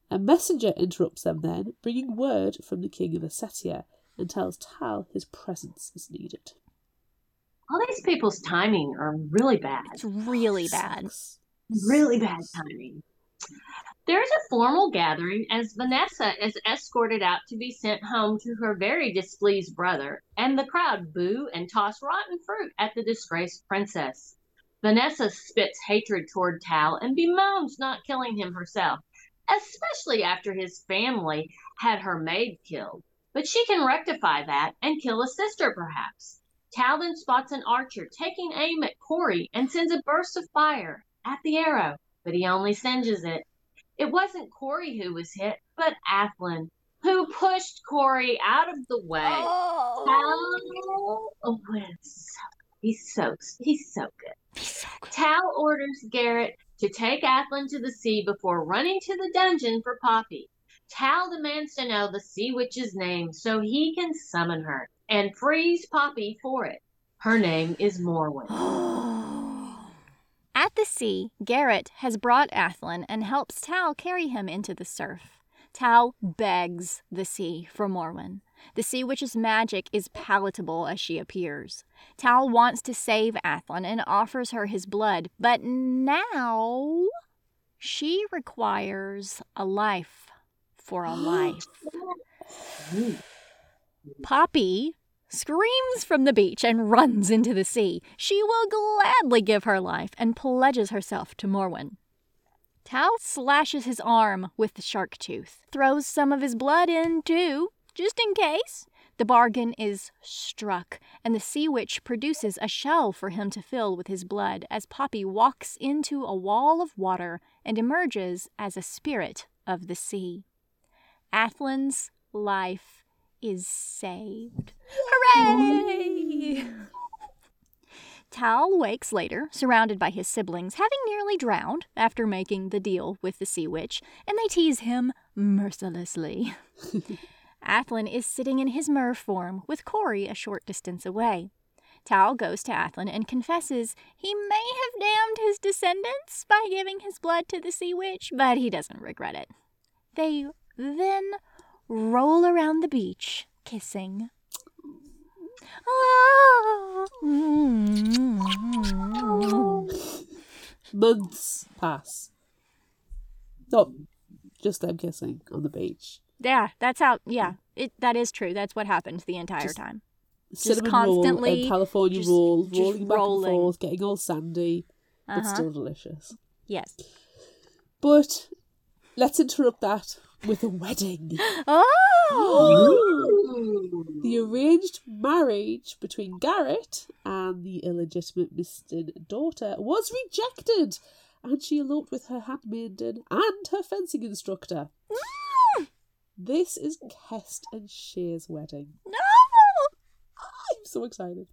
A messenger interrupts them then, bringing word from the king of Ossetia, and tells Tal his presence is needed. All these people's timing are really bad. It's really bad. Really bad timing. There's a formal gathering as Vanessa is escorted out to be sent home to her very displeased brother, and the crowd boo and toss rotten fruit at the disgraced princess. Vanessa spits hatred toward Tal and bemoans not killing him herself, especially after his family had her maid killed. But she can rectify that and kill a sister, perhaps. Tal then spots an archer taking aim at Corey and sends a burst of fire at the arrow, but he only singes it. It wasn't Corey who was hit, but Athlen, who pushed Corey out of the way. Oh. Tal wins. He's so he's so good. He's so Tal orders Garrett to take Athlen to the sea before running to the dungeon for Poppy. Tal demands to know the sea witch's name so he can summon her and freeze Poppy for it. Her name is Morwen. At the sea, Garrett has brought Athlen and helps Tal carry him into the surf. Tal begs the sea for Morwen. The sea witch's magic is palatable as she appears. Tal wants to save Athlen and offers her his blood, but now she requires a life for a life. Poppy screams from the beach and runs into the sea. She will gladly give her life and pledges herself to Morwen. Tal slashes his arm with the shark tooth, throws some of his blood in too, just in case. The bargain is struck, and the sea witch produces a shell for him to fill with his blood as Poppy walks into a wall of water and emerges as a spirit of the sea. Athlen's life is saved. Hooray! Tal wakes later, surrounded by his siblings, having nearly drowned after making the deal with the sea witch, and they tease him mercilessly. Athlen is sitting in his mer form with Corey a short distance away. Tal goes to Athlen and confesses he may have damned his descendants by giving his blood to the sea witch, but he doesn't regret it. They then roll around the beach, kissing. Months pass. Not just them kissing on the beach. Yeah, that's how. Yeah, it that is true. That's what happened the entire Just time. Cinnamon constantly roll and California just- roll, just rolling back rolling. and forth, getting all sandy, but Uh-huh. still delicious. Yes. But let's interrupt that with a wedding. Oh. The arranged marriage between Garrett and the illegitimate Mistin daughter was rejected, and she eloped with her handmaiden and her fencing instructor. Mm. This is Kest and Shay's wedding. no. I'm so excited.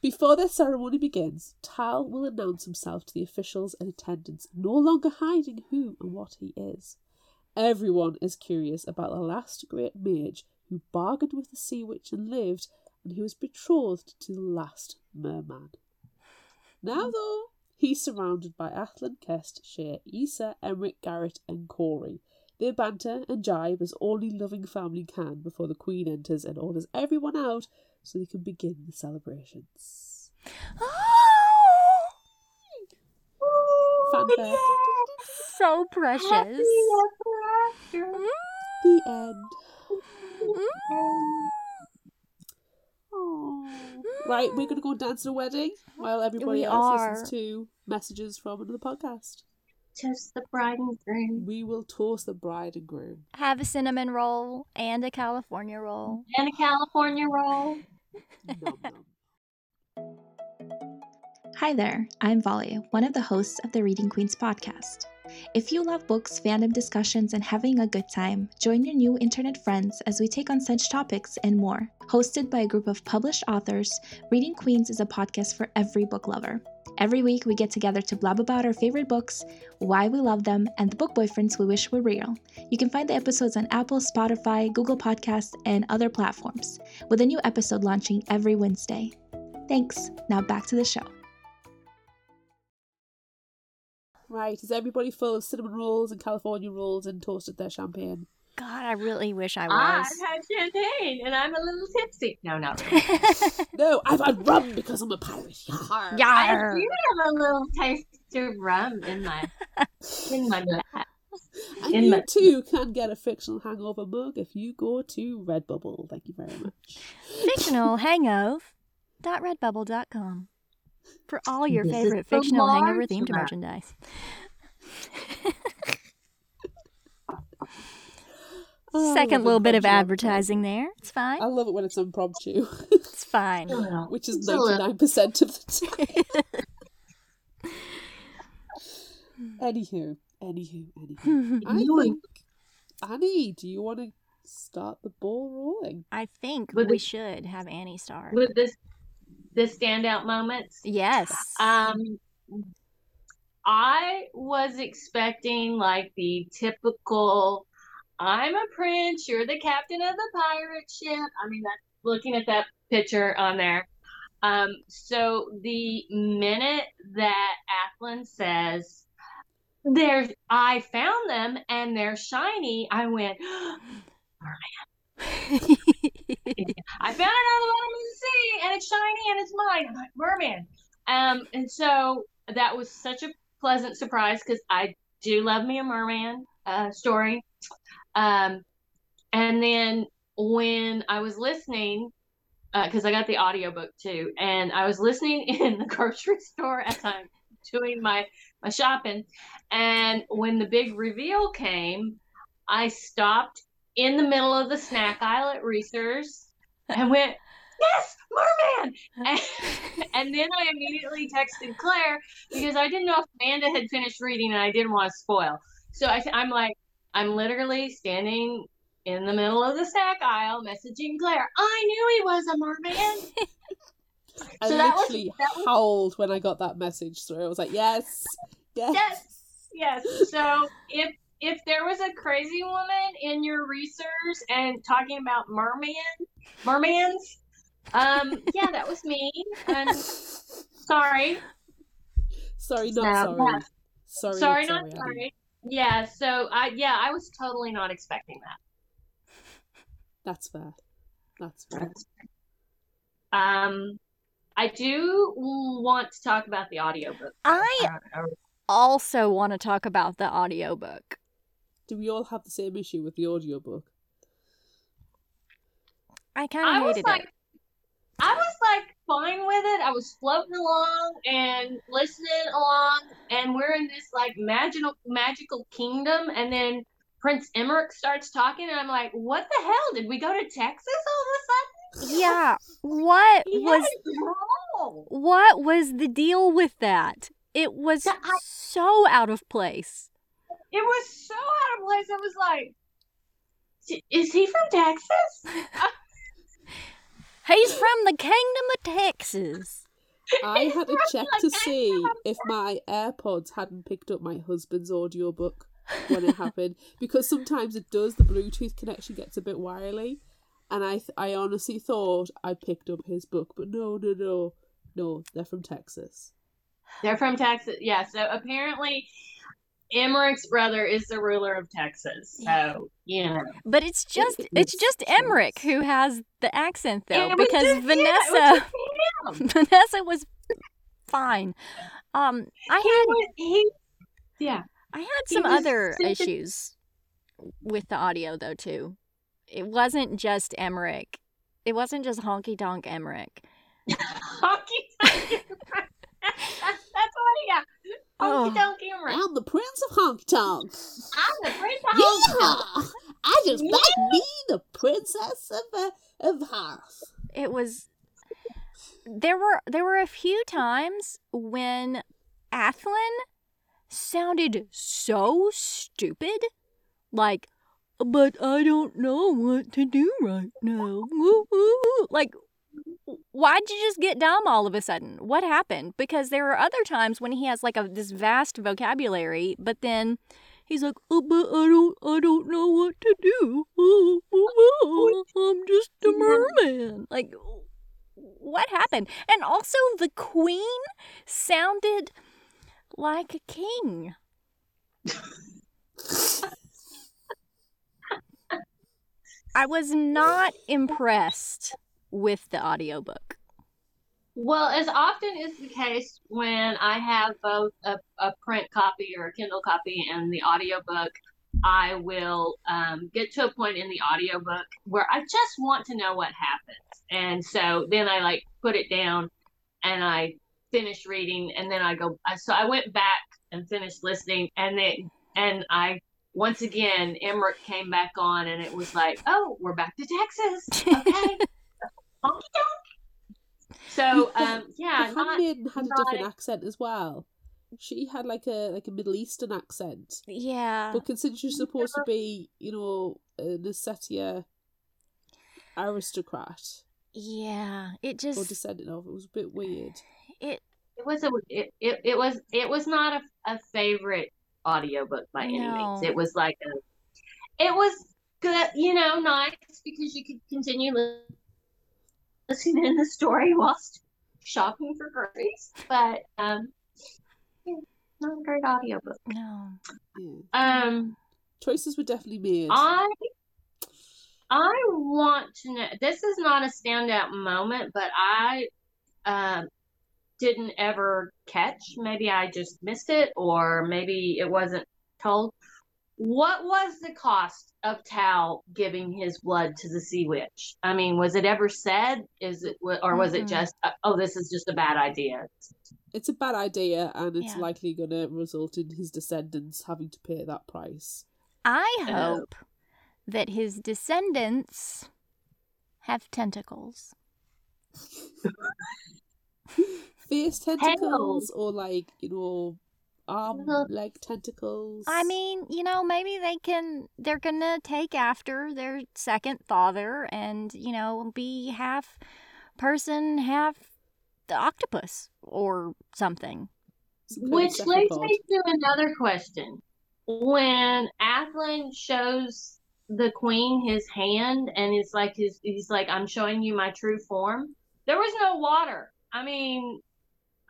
Before their ceremony begins, Tal will announce himself to the officials in attendance, no longer hiding who and what he is. Everyone is curious about the last great mage who bargained with the sea witch and lived, and who was betrothed to the last merman. Now, though, he's surrounded by Athlen, Kest, Shay, Isa, Emric, Garrett, and Corey. They banter and jibe as only loving family can before the Queen enters and orders everyone out so they can begin the celebrations. Oh, Fanfare. so precious. The end. Aw. Right, we're gonna go dance at a wedding while everybody We else are. listens to messages from another podcast. Toast the bride and groom We will toast the bride and groom. Have a cinnamon roll and a California roll. and a California roll. Nom, nom. Hi there, I'm Volley, one of the hosts of the Reading Queens podcast. If you love books, fandom discussions, and having a good time, join your new internet friends as we take on such topics and more. Hosted by a group of published authors, Reading Queens is a podcast for every book lover. Every week, we get together to blab about our favorite books, why we love them, and the book boyfriends we wish were real. You can find the episodes on Apple, Spotify, Google Podcasts, and other platforms, with a new episode launching every Wednesday. Thanks. Now back to the show. Right, is everybody full of cinnamon rolls and California rolls and toasted their champagne? God, I really wish I was. I've had champagne and I'm a little tipsy. No, not really. No, I've had rum because I'm a pirate. Yarr. I Yar. do have a little taste of rum in my in my glass. And In you my- too can get a fictional hangover mug if you go to Redbubble. Thank you very much. Fictional hangover.redbubble.com for all your This favorite fictional hangover themed merchandise. Oh, Second little bit of advertising there. It's fine. I love it when it's impromptu, It's fine. which is It's a little- ninety nine percent of the time. Anywho, anywho, anywho. I You think Annie, do you want to start the ball rolling? I think With we the- should have Annie start. with this the standout moments. Yes. Um, I was expecting like the typical I'm a prince, you're the captain of the pirate ship. I mean, that's looking at that picture on there. Um, so the minute that Athlen says, "There's," I found them and they're shiny. I went, merman. I found another one in the sea and it's shiny and it's mine. I'm like, merman. Um, and so that was such a pleasant surprise because I do love me a merman uh, story. Um, and then when I was listening, because uh, I got the audiobook too, and I was listening in the grocery store as I'm doing my my shopping, and when the big reveal came, I stopped in the middle of the snack aisle at Reese's and went, "Yes, merman!" And, and then I immediately texted Claire because I didn't know if Amanda had finished reading and I didn't want to spoil. So I, I'm like, I'm literally standing in the middle of the snack aisle messaging Claire. I knew he was a merman. I So that was- literally that was- howled when I got that message through. I was like, yes, yes. yes, yes. So if if there was a crazy woman in your research and talking about merman, mermans, um, yeah, that was me. And sorry, Sorry, not No, sorry. yeah. Sorry, sorry, not not Abby. sorry. Yeah. So I yeah, I was totally not expecting that. That's fair. That's fair. Um, I do want to talk about the audiobook. I Uh, also want to talk about the audiobook. Do we all have the same issue with the audiobook? I kind I of was hated like, it. I was like fine with it. I was floating along and listening along, and we're in this like magical magical kingdom, and then Prince Emmerich starts talking, and I'm like, what the hell? Did we go to Texas all of a sudden? Yeah, what was had a role. what was the deal with that? It was I- so out of place. It was so out of place. I was like, is he from Texas? He's from the kingdom of Texas. I had to check to see if my AirPods hadn't picked up my husband's audiobook when it happened because sometimes it does. The Bluetooth connection gets a bit wily, and I th- I honestly thought I picked up his book, but no, no, no, no. They're from Texas. They're from Texas. Yeah. So apparently, Emmerich's brother is the ruler of Texas. So you know. But it's just it it's just. Emmerich who has the accent though, because just- yeah, Vanessa was. Vanessa was fine. Um, I He had was- he- yeah. I had some other issues with the audio though too. It wasn't just Emmerich. It wasn't just honky tonk Emmerich. Honky tonk. That's what he got. Oh. Honky tonk Emmerich. I'm the Prince of Honky Tonk. I'm the prince of honky tonk. Yeah, I just like me the princess of uh, of Harth. It was there were there were a few times when Athlen sounded so stupid. Like, but I don't know what to do right now. Woo, woo, woo." Like, why'd you just get dumb all of a sudden? What happened? Because there are other times when he has like a this vast vocabulary, but then he's like, oh, but I don't, I don't know what to do. Oh, oh, oh, I'm just a merman. Like, what happened? And also, the queen sounded like a king. I was not impressed with the audiobook. Well, as often is the case when I have both a, a print copy or a Kindle copy and the audiobook, I will um, get to a point in the audiobook where I just want to know what happens. And so then I like put it down and I finish reading and then I go so I went back and finished listening and then and I once again Emmerich came back on and it was like, "Oh, we're back to Texas." Okay. Honky tonk. So, um, yeah, the not, handmaiden had a not different accent as well. She had like a like a Middle Eastern accent, Yeah. but considering she's supposed to be, you know, an Ossetia aristocrat Yeah. It or just descendant of, it was a bit weird. it it was a it, it, it was it was not a, a favorite audiobook by any means. It was like a it was good, you know, nice because you could continue li- listening to the story whilst shopping for groceries. But um yeah, not a great audiobook. No. Um Choices were definitely made. I I want to know. This is not a standout moment, but I um, didn't ever catch. Maybe I just missed it, or maybe it wasn't told. What was the cost of Tal giving his blood to the Sea Witch? I mean, was it ever said? Is it, or was it Mhm. just, uh, oh, this is just a bad idea? It's a bad idea, and it's Yeah. likely going to result in his descendants having to pay that price. I Oh. hope that his descendants have tentacles. Face tentacles, or like you know, arm Well- leg tentacles. I mean, you know, maybe they can, they're gonna take after their second father and, you know, be half person, half the octopus or something. Some kind of Which leads me to another question. When Athlen shows the queen his hand and it's like his he's like, I'm showing you my true form. There was no water. I mean,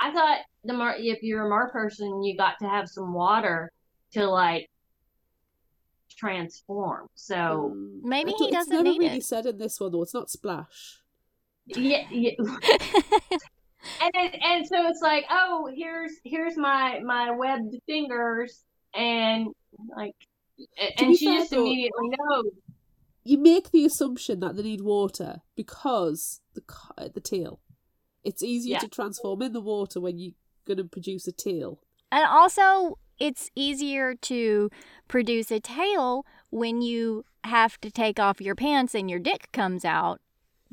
I thought the mar if you're a mar person, you got to have some water to like transform. So Mm, Maybe he don't- doesn't never need really it. said in this one though. It's not splash. yeah, yeah. and it, and so it's like, oh, here's here's my my webbed fingers, and like, and she just though- immediately knows. You make the assumption that they need water because the the tail. It's easier Yeah. to transform in the water when you're going to produce a tail. And also, it's easier to produce a tail when you have to take off your pants and your dick comes out.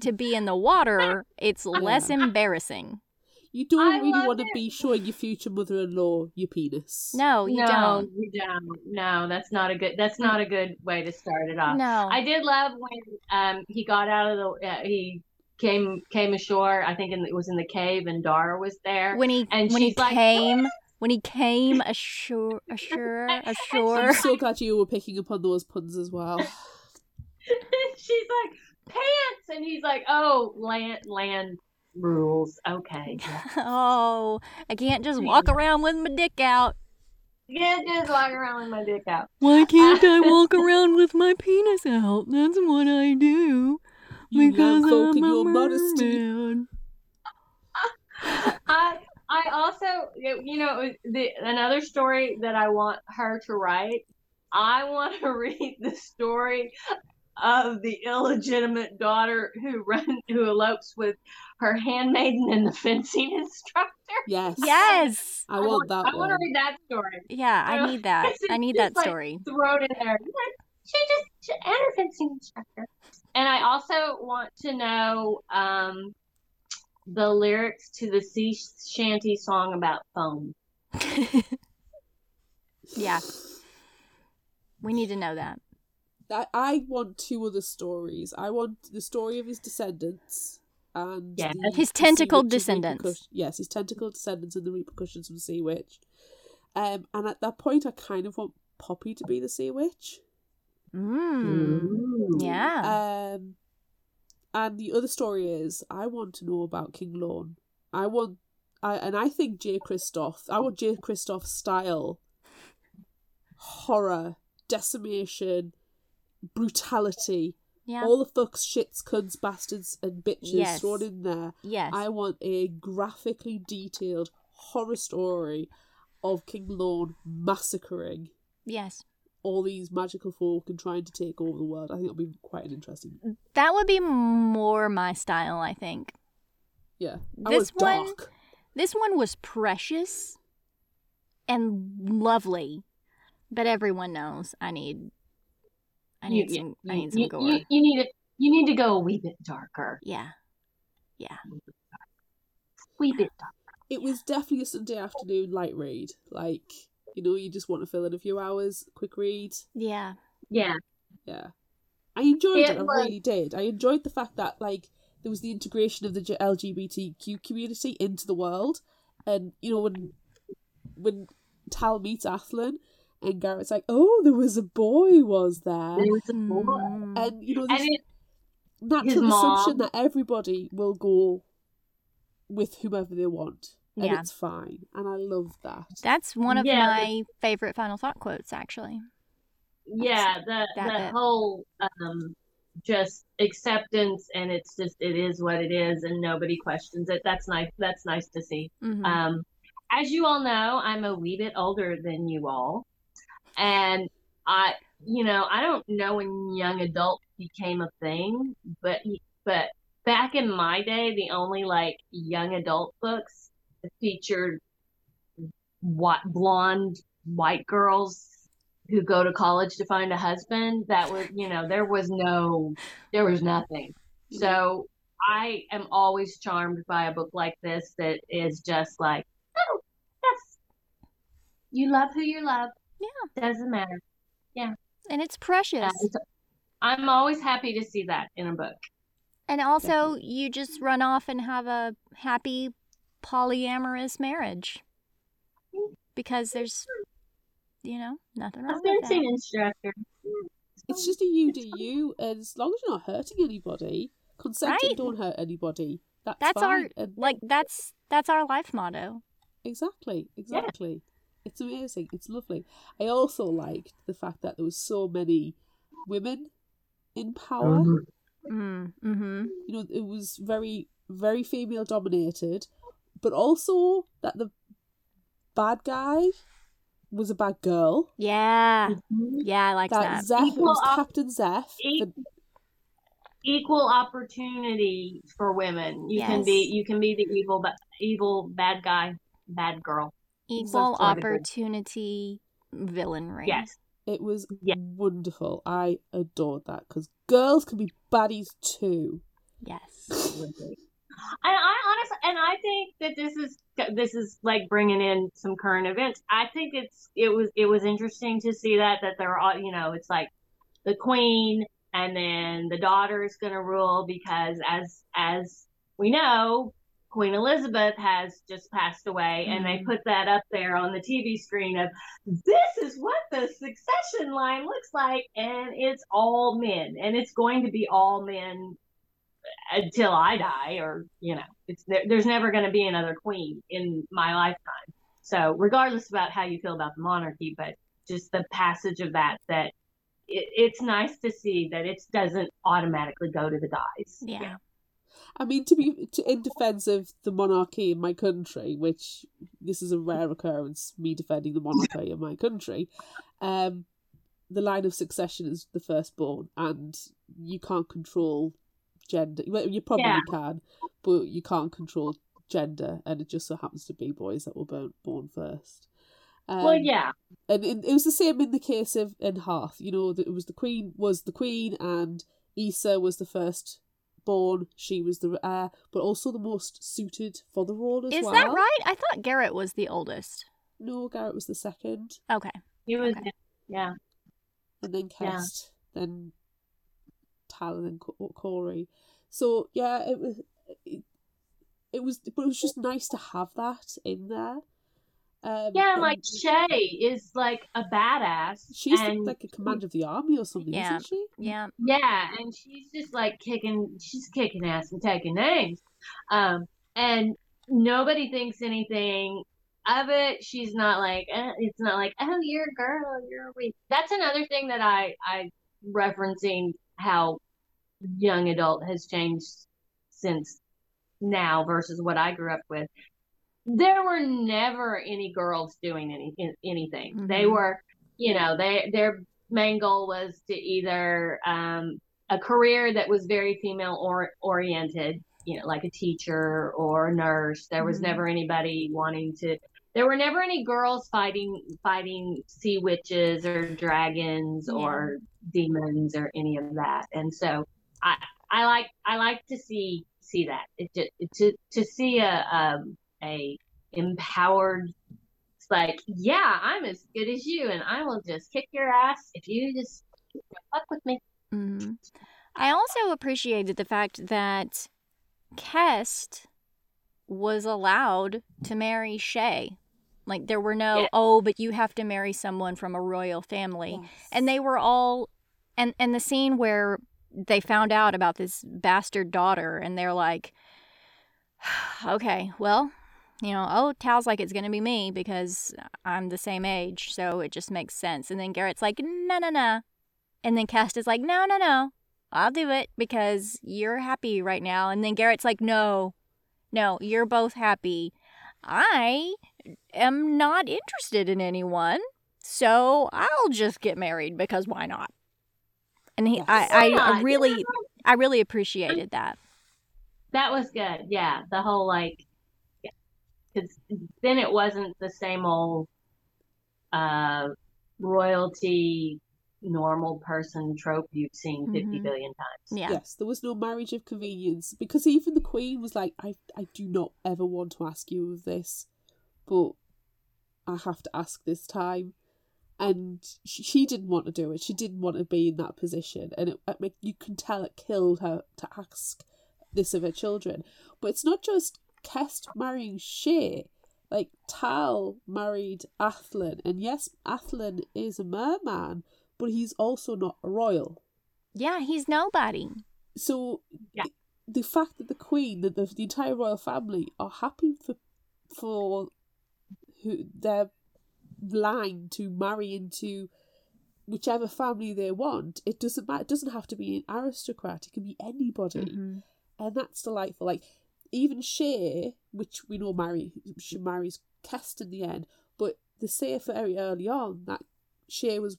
To be in the water, it's less embarrassing. You don't I really want to be showing your future mother-in-law your penis. No, you no, don't. you don't. No, that's not a good. That's not a good way to start it off. No. I did love when um he got out of the uh, he came came ashore. I think in, it was in the cave, and Dara was there. when he and when he she's like, came when he came ashore ashore ashore. I'm so glad you were picking up on those puns as well. She's like pants, and he's like, oh, land land rules. Okay, yeah. oh, I can't just walk around with my dick out. Can't just walk around with my dick out. Why can't I walk around with my penis out? That's what I do. You because have folk I'm in a your modesty. I I also you know the another story that I want her to write. I want to read the story of the illegitimate daughter who run who elopes with her handmaiden and the fencing instructor. Yes. Yes. I want that I want to read that story. Yeah, I need that. I need that Just like story. Throw it in there. She just she, and her fencing instructor. And I also want to know um, the lyrics to the sea shanty song about foam. yeah. We need to know that. I, I want two other stories. I want the story of his descendants and Yes. the- His the tentacled descendants. repercussion- Yes, his tentacled descendants and the repercussions from the sea witch. Um, and at that point, I kind of want Poppy to be the sea witch. Mm. Yeah. Um, and the other story is I want to know about King Lorne. I want, I and I think J. Christoph. I want J. Christoph style horror, decimation, brutality, Yeah. all the fucks, shits, cunts, bastards, and bitches Yes. thrown in there. yes. I want a graphically detailed horror story of King Lorne massacring yes. All these magical folk and trying to take over the world. I think it'll be quite an interesting. That would be more my style, I think. Yeah, I This want one- dark. This one was precious and lovely, but everyone knows I need I need You- some you, I need some you, gore. you, you need to you need to go a wee bit darker. Yeah, yeah. Wee bit darker. It was definitely a Sunday afternoon light read. Like you know, you just want to fill in a few hours, quick read. Yeah. Yeah. Yeah, I enjoyed it. It I was- really did. I enjoyed the fact that like there was the integration of the LGBTQ community into the world, And you know when when Tal meets Athlen, and Garrett's like, "Oh, there was a boy, was there?" There was a boy. Mm. And you know, And this it, natural assumption mom- that everybody will go with whomever they want, and Yeah. it's fine. And I love that. That's one of Yeah, but- my favorite final thought quotes, actually. yeah, the that the bit. whole um just acceptance and it's just it is what it is and nobody questions it. That's nice. That's nice to see. Mhm. Um, as you all know, I'm a wee bit older than you all, and I, you know, I don't know when young adult became a thing, but but back in my day, the only like young adult books featured what blonde white girls who go to college to find a husband. That was, you know, there was no, there was nothing. So I am always charmed by a book like this that is just like, oh, yes, you love who you love. Yeah. Doesn't matter. Yeah. And it's precious. Uh, and I'm always happy to see that in a book. And also, you just run off and have a happy polyamorous marriage. Because there's, you know, nothing A wrong with that. instructor. It's just a you do you, and as long as you're not hurting anybody, consent Right. and don't hurt anybody. That's, That's our- And Like, that's that's our life motto. Exactly, exactly. It's amazing. It's lovely. I also liked the fact that there was so many women in power. Mm, mm-hmm. You know, it was very, very female dominated, but also that the bad guy was a bad girl. Yeah. Mhm. Yeah, I like That that. Zeph it Equal was op- Captain Zeph. E- the- Equal opportunity for women. You can be you can be the evil but evil bad guy, bad girl. Equal Exactly. opportunity villainry. Yes. it was Yeah. wonderful. I adored that because girls can be baddies too. Yes. And I honestly, and I think that this is this is like bringing in some current events. I think it's it was it was interesting to see that that there are all you know it's like the queen and then the daughter is going to rule because as as we know Queen Elizabeth has just passed away and they Mhm. put that up there on the TV screen of this is what the succession line looks like and it's all men and it's going to be all men until I die, or you know, it's there, there's never going to be another queen in my lifetime. So, regardless about how you feel about the monarchy, but just the passage of that, that it, it's nice to see that it doesn't automatically go to the guys. Yeah. I mean, to be to, in defense of the monarchy in my country, which this is a rare occurrence, me defending the monarchy in my country. Um, the line of succession is the firstborn, and you can't control gender. Well, you probably Yeah. can, but you can't control gender, and it just so happens to be boys that were born, born first. Um, Well, yeah, and it, it was the same in the case of in Harth. You know, it was the queen was the queen, and Isa was the first born. She was the heir, but also the most suited for the role as Is well. that right? I thought Garrett was the oldest. No, Garrett was the second, Okay. he was. Okay. Yeah, and then Yeah. Then Tal, and then Corey. So yeah, it was. It, it was, but it was just nice to have that in there. Um, yeah. and Like Shay is like a badass. she's the- and like a commander of the army or something, Yeah. isn't she? Yeah. Yeah, and she's just like kicking, she's kicking ass and taking names. Um, and nobody thinks anything of it. She's not like, eh, it's not like, oh, you're a girl, you're a weak. That's another thing that I, I referencing how young adult has changed since now versus what I grew up with. There were never any girls doing any anything. They Mhm. were, you know, they their main goal was to either um, a career that was very female or, oriented, you know, like a teacher or a nurse. There was Mhm. never anybody wanting to. There were never any girls fighting fighting sea witches or dragons Yeah. or demons or any of that. And so I I like I like to see see that it just to to see a um a empowered it's like yeah I'm as good as you and I will just kick your ass if you just fuck with me. hmm I also appreciated the fact that Kest was allowed to marry Shay. Like there were no, Yeah. oh, but you have to marry someone from a royal family. Yes. And they were all and and the scene where they found out about this bastard daughter and they're like okay, well, you know, oh, Tal's like it's going to be me because I'm the same age, so it just makes sense. And then Garrett's like, "No, no, no." And then Kest is like, "No, no, no. I'll do it because you're happy right now." And then Garrett's like, "No. No, you're both happy. I am not interested in anyone, so I'll just get married because why not?" And he, I, I, I Yeah, really, I really appreciated that. That was good. Yeah, the whole like, because then it wasn't the same old uh, royalty normal person trope you've seen 50 Mhm. billion times. Yeah. Yes, there was no marriage of convenience because even the Queen was like, I, I do not ever want to ask you of this, but I have to ask this time. And she, she didn't want to do it. She didn't want to be in that position. And it, it, you can tell it killed her to ask this of her children. But it's not just Kest marrying Shay. Like, Tal married Athlen. And yes, Athlen is a merman, but he's also not a royal. Yeah, he's nobody. So Yeah. the, the fact that the Queen, that the, the entire royal family are happy for for who their line to marry into whichever family they want, it doesn't matter. It doesn't have to be an aristocrat. It can be anybody, Mhm. and that's delightful. Like even Shay, which we know marry she marries Kest in the end, but they say very early on that Shay was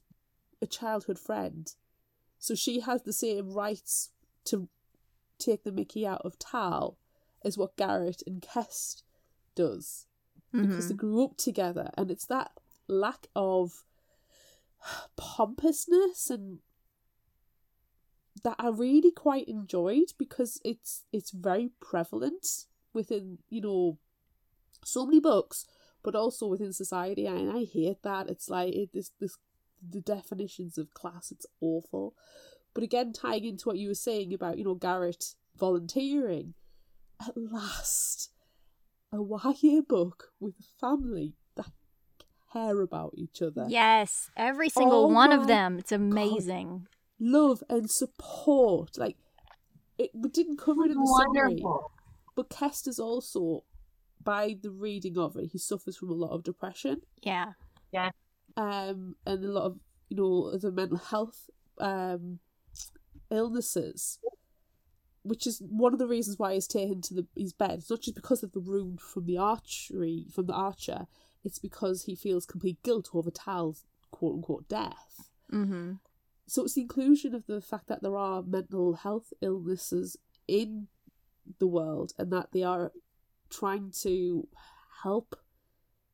a childhood friend, so she has the same rights to take the Mickey out of Tal as what Garrett and Kest does because they Mhm. grew up together, and it's that lack of pompousness and that I really quite enjoyed because it's it's very prevalent within you know so many books, but also within society, and I hate that. It's like it, this this the definitions of class. It's awful, but again, tying into what you were saying about you know Garrett volunteering, at last, a YA book with a family care about each other Yes, every single Oh one of them. It's amazing. love and support. Like it, we didn't cover it in the summary, Wonderful. but Kester's also, by the reading of it, he suffers from a lot of depression, Yeah. Yeah, um, and a lot of you know other mental health um illnesses, which is one of the reasons why he's taken to the his bed. It's not just because of the wound from the archery from the archer. It's because he feels complete guilt over Tal's quote unquote death. Mm-hmm. so it's the inclusion of the fact that there are mental health illnesses in the world and that they are trying to help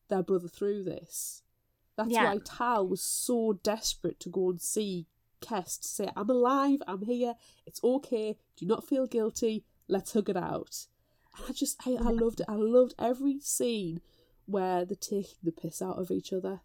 their brother through this. That's Yeah. why Tal was so desperate to go and see Kest to say, I'm alive, I'm here, it's okay, do not feel guilty, let's hug it out. And I just, I, I loved it. I loved every scene where they're taking the piss out of each other.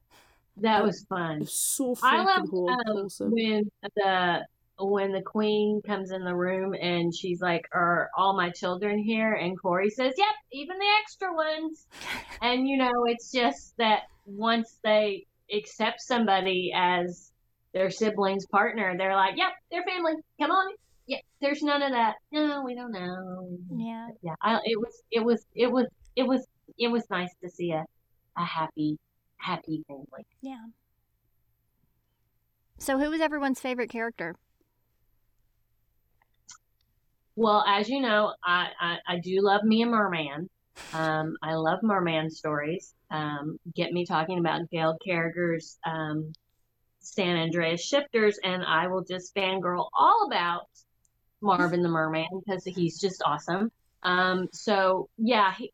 That Um, was fun. It's so I freaking love whole- um, when the when the queen comes in the room and she's like, "Are all my children here?" and Corey says, "Yep, even the extra ones." and you know, it's just that once they accept somebody as their sibling's partner, they're like, "Yep, they're family. Come on." Yeah, there's none of that. No, we don't know. Yeah. Yeah, I, it was, it was, it was, it was, it was nice to see a, a happy, happy family. Yeah. So, who was everyone's favorite character? Well, as you know, I, I, I do love me a merman. Um, I love merman stories. Um, get me talking about Gail Carriger's um, San Andreas Shifters, and I will just fangirl all about Marvin the Merman because he's just awesome. Um, so yeah, he,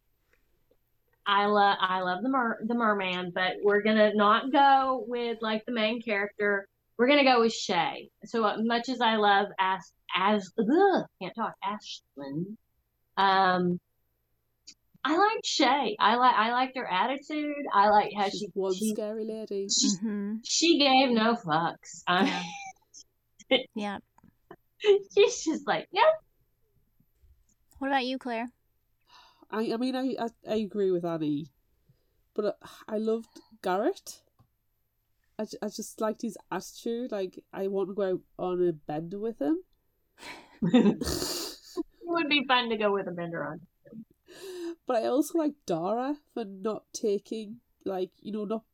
I love I love the mer the merman, but we're gonna not go with like the main character. We're gonna go with Shay. So uh, much as I love as as ugh, can't talk Ashlyn, um, I like Shay. I like I liked her attitude. I like how She's she one she, scary lady. she Mm-hmm. she gave no fucks. I, Yeah. she's just like, yep. What about you, Claire? I, I mean, I, I, I agree with Annie, but uh, I loved Garrett. I, I just liked his attitude. Like, I want to go out on a bender with him. it would be fun to go with a bender on. But I also like Dara for not taking, like, you know, not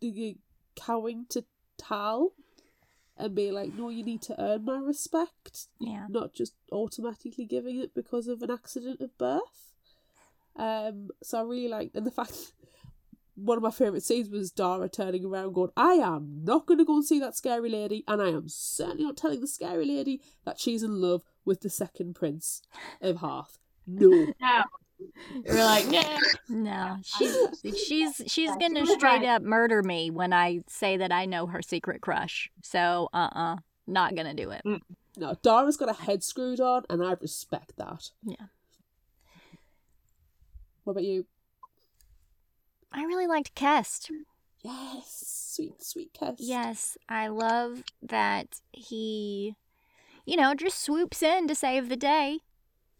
t- cowing to Tal and be like, no, you need to earn my respect, Yeah. not just automatically giving it because of an accident of birth. Um, so I really like, and the fact one of my favourite scenes was Dara turning around going, I am not going to go and see that scary lady, and I am certainly not telling the scary lady that she's in love with the second prince of Harth. No. No. You're like, nah. No, she's she's she's gonna straight up murder me when I say that I know her secret crush. So, uh, uh not gonna do it. No, Dara's got a head screwed on, and I respect that. Yeah. What about you? I really liked Kest. Yes, sweet, sweet Kest. Yes, I love that he, you know, just swoops in to save the day.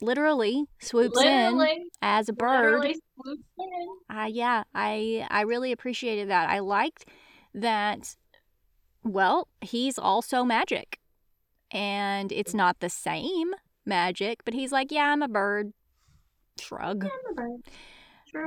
Literally swoops in as a bird. literally swoops in. Uh, yeah, I I really appreciated that. I liked that. Well, he's also magic, and it's not the same magic, but he's like, yeah, I'm a bird. Shrug.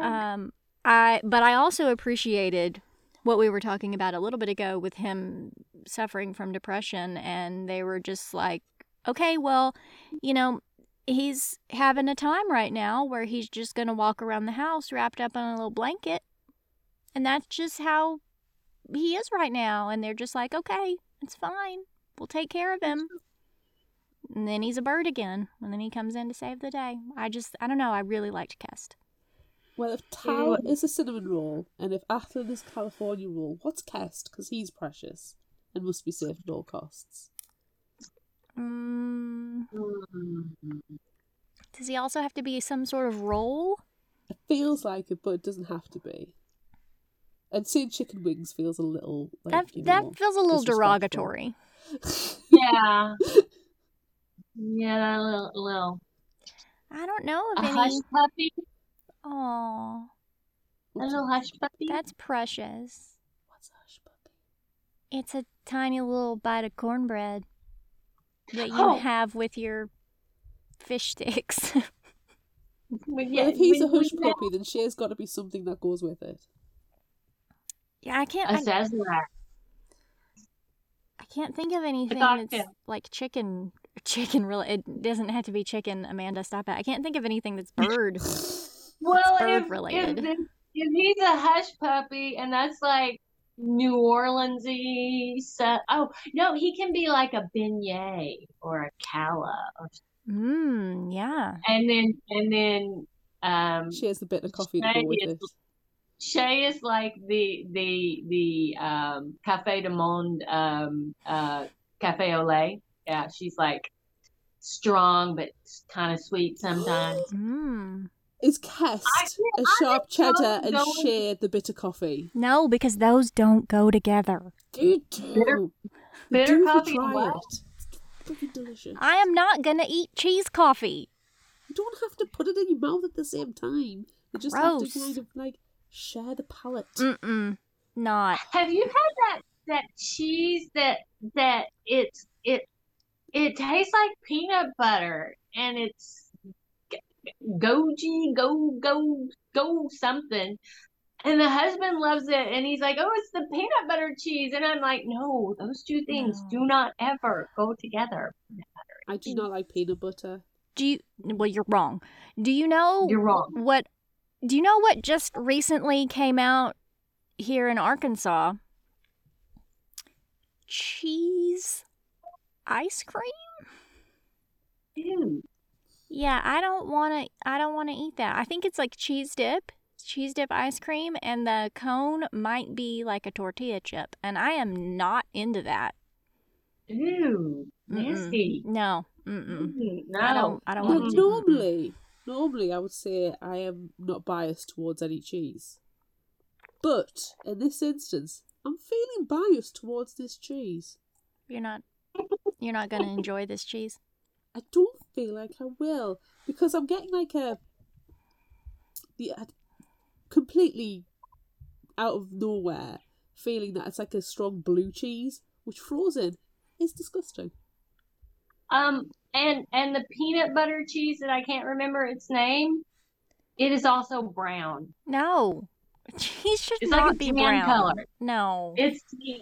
Um, I but I also appreciated what we were talking about a little bit ago with him suffering from depression, and they were just like, okay, well, you know, he's having a time right now where he's just gonna walk around the house wrapped up in a little blanket, and that's just how he is right now. And they're just like, okay, it's fine, we'll take care of him. And then he's a bird again, and then he comes in to save the day. I just, I don't know, I really liked Kest. Well, if Tal is a cinnamon roll, and if Athlen is California roll, what's Kest? Because he's precious and must be saved at all costs. Mm, Mm. does he also have to be some sort of roll? It feels like it, but it doesn't have to be. And seeing chicken wings feels a little like that you that know, feels a little derogatory. Yeah. Yeah, a little, little. I don't know A of hush puppy. Oh, A little hush puppy. that's precious. What's a hush puppy? It's a tiny little bite of cornbread that you Oh. have with your fish sticks. When- well, if he's a when- hush puppy, then she's got to be something that goes with it. yeah, I can't. A I, Sazerac. I can't think of anything that's like chicken. Chicken really. It doesn't have to be chicken. Amanda, stop it. I can't think of anything that's bird. Well, bird if, related. If, if he's a hush puppy and that's like New Orleansy stuff. Oh no, he can be like a beignet or a calla, or, Mmm. Yeah. and then and then um, She has the bit of coffee to Shay go with is- it. Shay is like the the the um, Cafe de Monde um, uh, Cafe au lait. Yeah, she's like strong but kind of sweet sometimes. Mmm. Is Kest a sharp I cheddar and going- Shay the bitter coffee? No, because those don't go together. Do do. bitter do coffee and what? it. Delicious. I am not gonna eat cheese coffee. You don't have to put it in your mouth at the same time. You just have to kind of like share the palate. Mm-mm. Not. Have you had that that cheese that that it's it it tastes like peanut butter and it's goji go go go something and the husband loves it and he's like oh it's the peanut butter cheese and i'm like no those two things No. do not ever go together I do not like peanut butter. Do you? Well, you're wrong. Do you know you're wrong what? Do you know what just recently came out here in Arkansas? Cheese ice cream. Ew. Yeah, I don't want to. I don't want to eat that. I think it's like cheese dip, cheese dip ice cream, and the cone might be like a tortilla chip, and I am not into that. Ew. Mm-mm. nasty No, mm-mm. No I don't. I don't want to. normally, normally I would say I am not biased towards any cheese, but in this instance, I'm feeling biased towards this cheese. You're not. You're not gonna enjoy this cheese. I don't feel like I will because I'm getting like a the uh, completely out of nowhere feeling that it's like a strong blue cheese, which frozen is disgusting. Um, and and the peanut butter cheese that I can't remember its name, it is also brown. No. Cheese should It's like not a be tan brown. color. No. It's yeah.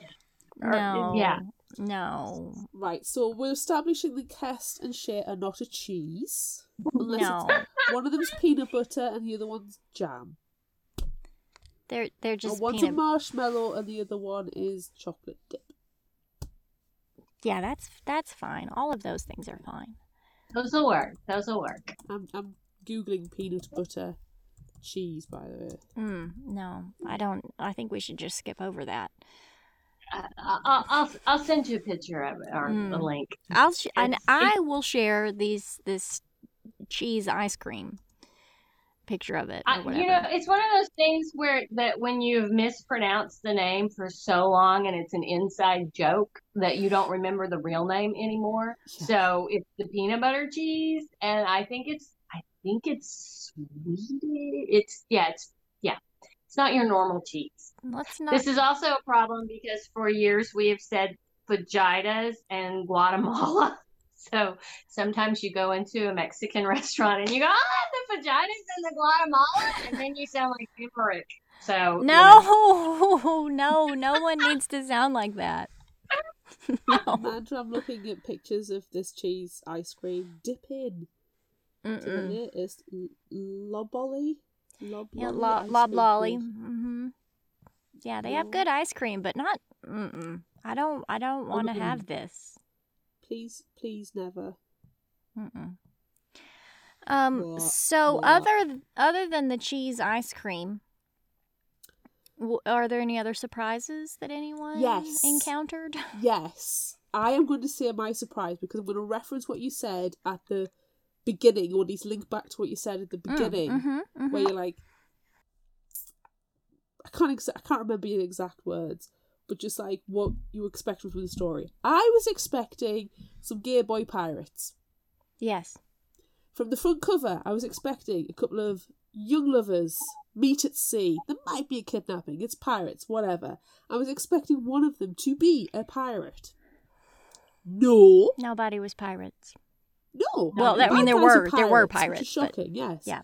or- no. yeah. No. Right, so we're establishing that Kest and shit are not a cheese. Unless No. one of them's peanut butter and the other one's jam. They're they're Or just one's peanut a marshmallow and the other one is chocolate dip. Yeah, that's that's fine. All of those things are fine. Those will work. Those will work. I'm I'm googling peanut butter cheese by the way. Mm, no, I don't. I think we should just skip over that. I'll, I'll I'll send you a picture of it or a Mm. link. I'll sh- and I will share these this cheese ice cream picture of it or I, you know, it's one of those things where that when you've mispronounced the name for so long and it's an inside joke that you don't remember the real name anymore. Yeah. So it's the peanut butter cheese, and I think it's I think it's sweet. It's yeah, it's it's not your normal cheese. Let's not. This is also a problem because for years we have said fajitas and Guatemala. So sometimes you go into a Mexican restaurant and you go, oh, the fajitas and the Guatemala, and then you sound like Emmerich. So you know. no, no, no one needs to sound like that. no. Imagine I'm looking at pictures of this cheese ice cream. Dip in. to the Mm-mm. it. It's l- lobolly. Lob Yeah, lolly lo- ice lob cream lolly. cone. hmm Yeah, they have good ice cream, but not. Mm-mm. I don't. I don't want to have this. Please, please, never. Mm-mm. Um. What? So What? other other than the cheese ice cream, w- are there any other surprises that anyone Yes. encountered? Yes, I am going to say my surprise because I'm going to reference what you said at the beginning, or these link back to what you said at the beginning, Mm, mhm, where mhm. you're like, I can't, ex- I can't remember your exact words, but just like what you expected from the story. I was expecting some gay boy pirates. Yes. From the front cover, I was expecting a couple of young lovers meet at sea. There might be a kidnapping, it's pirates, whatever. I was expecting one of them to be a pirate. No, Nobody was pirates. No. Well, I mean, there were- there were pirates, but- shocking, yes. yeah.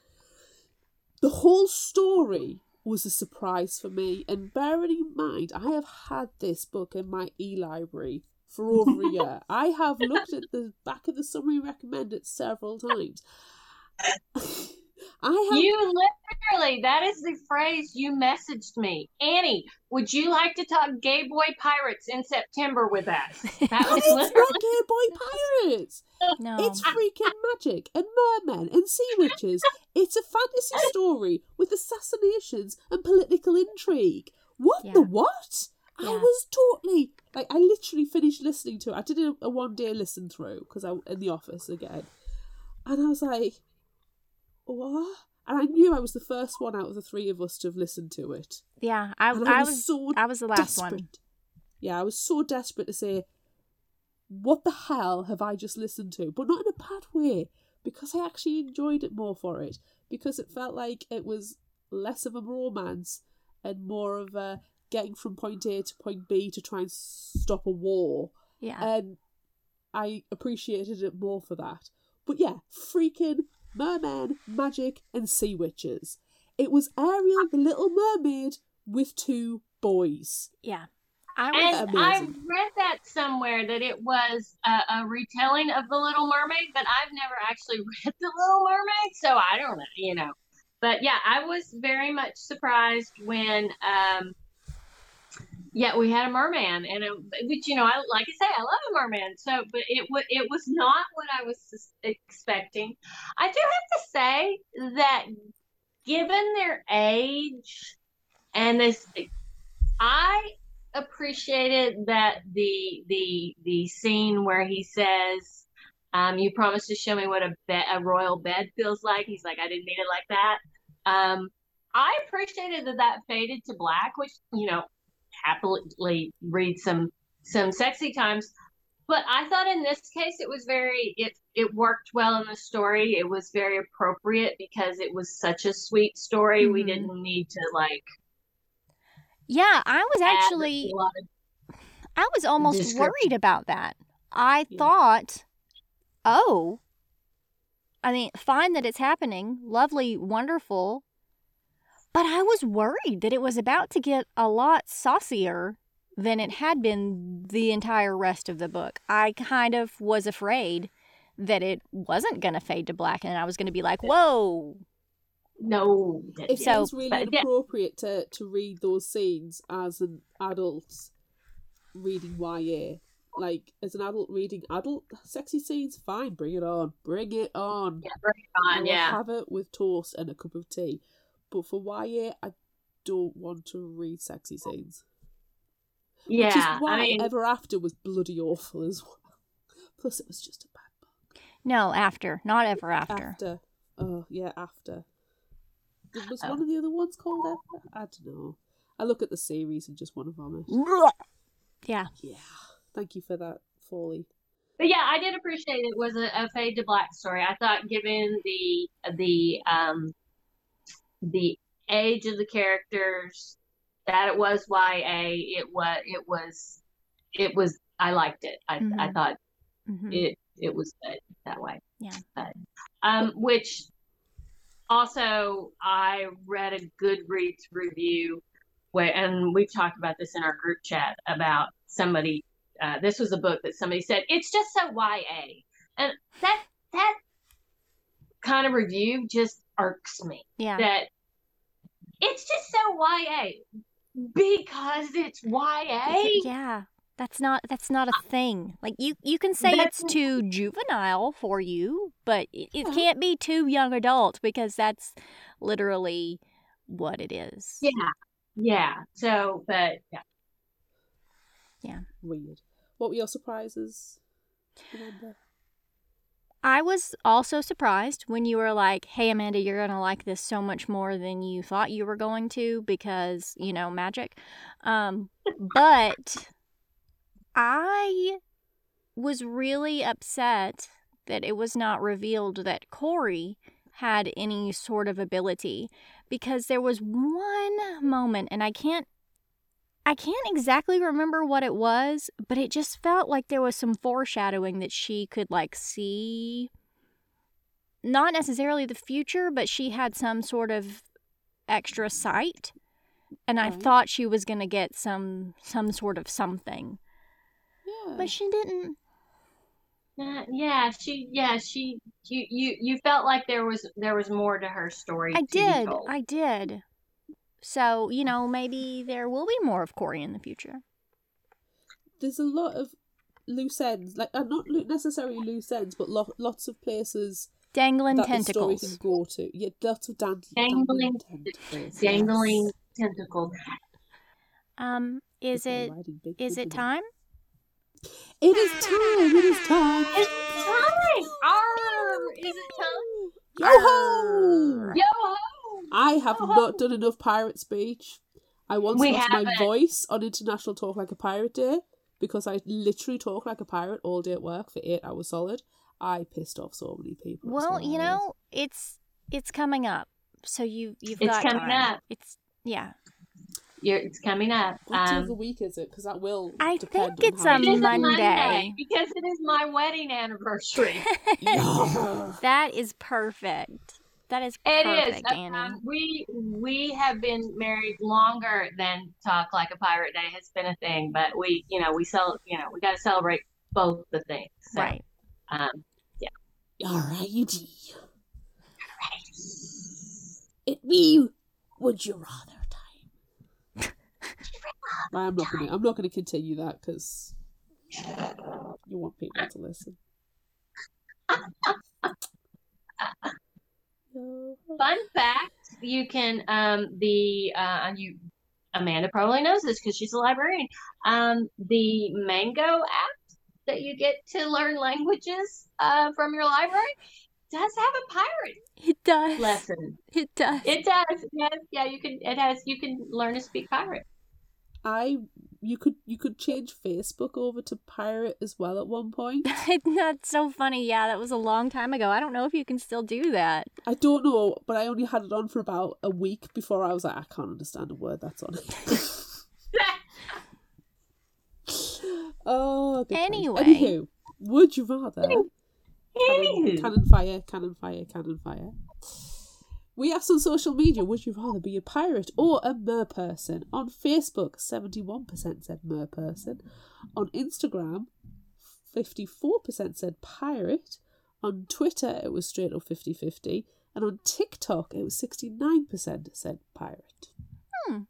The whole story was a surprise for me, and bearing in mind, I have had this book in my e-library for over a year. I have looked at the back of the summary recommended several times. I have You literally, that is the phrase you messaged me. Annie, would you like to talk gay boy pirates in September with us? That was it's literally. not gay boy pirates. No. It's freaking magic and mermen and sea witches. It's a fantasy story with assassinations and political intrigue. What Yeah. the what? I Yeah. was totally like I literally finished listening to it. I did a, a one day listen through because I in the office again, and I was like, what? And I knew I was the first one out of the three of us to have listened to it. yeah, I, I was, was so I was the last desperate. one. Yeah, I was so desperate to say, what the hell have I just listened to? But not in a bad way, because I actually enjoyed it more for it. Because it felt like it was less of a romance and more of a getting from point A to point B to try and stop a war. Yeah. And I appreciated it more for that. But yeah, freaking merman, magic, and sea witches. It was Ariel, the Little Mermaid, with two boys. yeah. I was And I read that somewhere that it was a, a retelling of The Little Mermaid, but I've never actually read The Little Mermaid, so I don't know, you know. But yeah, I was very much surprised when, um, yeah, we had a merman, and it, which you know, I like I say, I love a merman. So, but it was it was not what I was expecting. I do have to say that, given their age and this, I appreciated that the the the scene where he says um you promised to show me what a bed a royal bed feels like he's like i didn't mean it like that um i appreciated that that faded to black which you know happily read some some sexy times but I thought in this case it was very it it worked well in the story. It was very appropriate because it was such a sweet story. We Mhm. didn't need to like Yeah, I was actually a lot of I was almost worried about that. I Yeah. thought, oh, I mean, fine that it's happening, lovely, wonderful, but I was worried that it was about to get a lot saucier than it had been the entire rest of the book. I kind of was afraid that it wasn't going to fade to black and I was going to be like, whoa. no. It So- feels really but yeah. inappropriate to, to read those scenes as an adult reading YA. Like, as an adult reading adult sexy scenes, fine, bring it on. Bring it on. Yeah, bring it on, yeah. have it with toast and a cup of tea. But for YA, I don't want to read sexy scenes. Which is Yeah. why I mean Ever After was bloody awful as well. Plus, it was just a bad book. No, after, not ever after. After. Oh, yeah, after. Was Oh. one of the other ones called After? I don't know. I look at the series and just want to vomit. Yeah. Yeah. Thank you for that, Foley. But yeah, I did appreciate it was a, a fade to black story. I thought given the the um the age of the characters that it was YA, it was it was it was I liked it. I I Mhm. thought hmm it it was good that way. Yeah. But, um, which also I read a Goodreads review where, and we've talked about this in our group chat about somebody. Uh, this was a book that somebody said it's just so YA, and that that kind of review just irks me. Yeah. That it's just so YA because it's YA. Yeah. That's not that's not a thing. Like you you can say That's- it's too juvenile for you, but it, it uh-huh. can't be too young adult because that's literally what it is. Yeah, yeah. So, but yeah. Yeah. Weird. What were your surprises, Amanda? I was also surprised when you were like, "Hey Amanda, you're going to like this so much more than you thought you were going to because, you know, magic." Um but I was really upset that it was not revealed that Corey had any sort of ability because there was one moment and I can't I can't exactly remember what it was, but it just felt like there was some foreshadowing that she could like see not necessarily the future, but she had some sort of extra sight. And I Okay. thought she was going to get some some sort of something, Yeah. but she didn't. Uh, yeah, she yeah, she you you you felt like there was there was more to her story. I did. I did. So, you know, maybe there will be more of Corey in the future. There's a lot of loose ends, like uh, not lo- necessarily loose ends, but lo- lots of places Dangling that the story tentacles. can go to. Yeah, lots of dan- Dangling- tentacles. Dangling yes. tentacles. Um, is People it riding big is it boogie time? It is time. It is time. It's time. Arr, is it time? Yo-ho! Yo ho! I have Yo-ho! not done enough pirate speech. I once We lost my haven't. voice on International Talk Like a Pirate Day because I literally talk like a pirate all day at work for eight hours solid. I pissed off so many people. Well, you know, it's it's coming up. So you you've It's got coming time. up. It's yeah. You're, it's coming up. What day of Um, the week is it? Because that will. I think on it's how a it you- is a Monday. Monday because it is my wedding anniversary. That is perfect. That is It perfect, is. Annie. Um, we we have been married longer than Talk Like a Pirate Day has been a thing, but we, you know, we sell, you know, we got to celebrate both the things. So, right. Um, yeah. Alrighty. It me. Would you rather time? I'm not gonna. I'm not gonna continue that because you want people to listen. fun fact: you can um the uh and you Amanda probably knows this because she's a librarian. Um, the Mango app that you get to learn languages uh from your library does have a pirate It does. lesson. It does. It does. Yes, yeah, you can. It has. You can learn to speak pirate. I you could you could change Facebook over to pirate as well at one point. That's so funny. Yeah, that was a long time ago. I don't know if you can still do that. I don't know, but I only had it on for about a week before I was like, I can't understand a word that's on it. oh. Anyway. Anywho, would you rather? Cannon, cannon fire, cannon fire, cannon fire. We asked on social media, would you rather be a pirate or a mer person? On Facebook, 71% said mer person. On Instagram, 54% said pirate. On Twitter, it was straight up 50 50. And on TikTok, it was 69% said pirate. Hmm.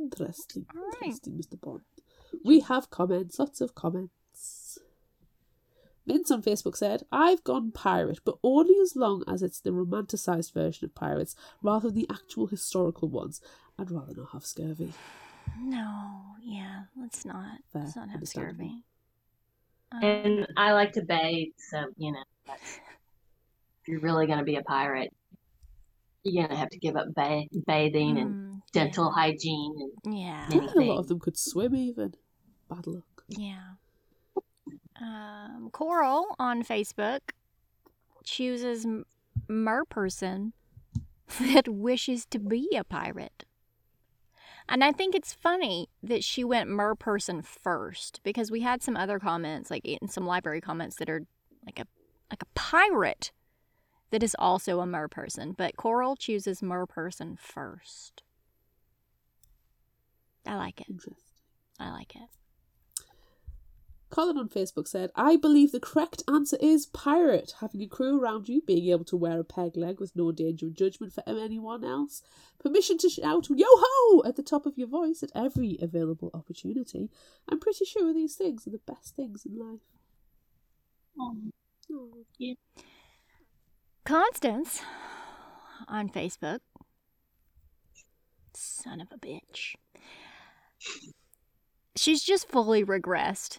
Interesting. Right. Interesting, Mr. Bond. We have comments, lots of comments. Mince on Facebook said, I've gone pirate, but only as long as it's the romanticised version of pirates rather than the actual historical ones. I'd rather not have scurvy. No, yeah, let's not. Fair, let's not have scurvy. Um, And I like to bathe, so you know, if you're really going to be a pirate, you're going to have to give up ba- bathing and mm, dental hygiene. And Yeah, I think a lot of them could swim even. Bad luck. yeah. Um, Coral on Facebook chooses merperson that wishes to be a pirate. And I think it's funny that she went merperson first because we had some other comments, like in some library comments that are like a like a pirate that is also a merperson, but Coral chooses merperson first. I like it. I like it. Colin on Facebook said, I believe the correct answer is pirate. Having a crew around you, being able to wear a peg leg with no danger of judgment for anyone else, permission to shout yo ho at the top of your voice at every available opportunity. I'm pretty sure these things are the best things in life. oh, Oh. Constance on Facebook. Son of a bitch. She's just fully regressed.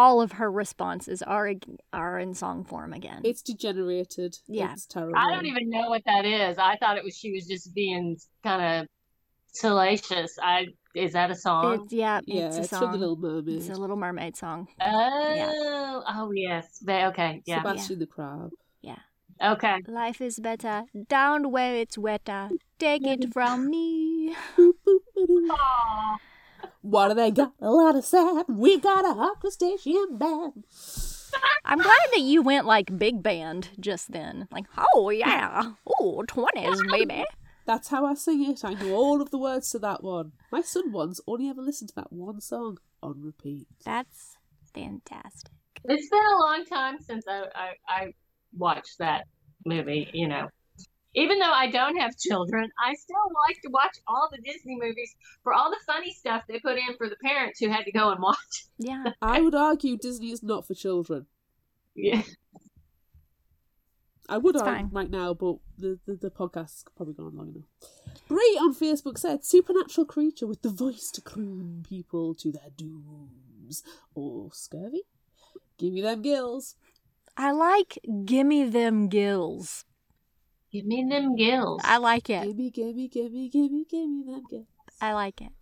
All of her responses are are in song form again. It's degenerated. Yeah. It's terrible. I don't even know what that is. I thought it was she was just being kind of salacious. I is that a song? It's- yeah, Yeah, it's it's, a from song. the Little Mermaid. It's a Little Mermaid song. oh, oh yes. They- Okay, yeah. Sebastian the Crab. Yeah. Okay. Life is better down where it's wetter. Take it from me. Aw. What do they got? A lot of sad. We've got a hot crustacean band. I'm glad that you went like big band just then. Like, oh yeah, oh 20s, baby. That's how I sing it. I know all of the words to that one. My son once only ever listened to that one song on repeat. That's fantastic. It's been a long time since I, I, I watched that movie, you know. Even though I don't have children, I still like to watch all the Disney movies for all the funny stuff they put in for the parents who had to go and watch. Yeah. I would argue Disney is not for children. Yeah. I would It's argue fine. right now, but the, the, the podcast's probably gone long enough. Brie on Facebook said, supernatural creature with the voice to croon people to their dooms. Or scurvy? Give me them gills. I like Gimme Them Gills. Give me them gills. I like it. Gimme, gimme, gimme, gimme, gimme them gills. I like it.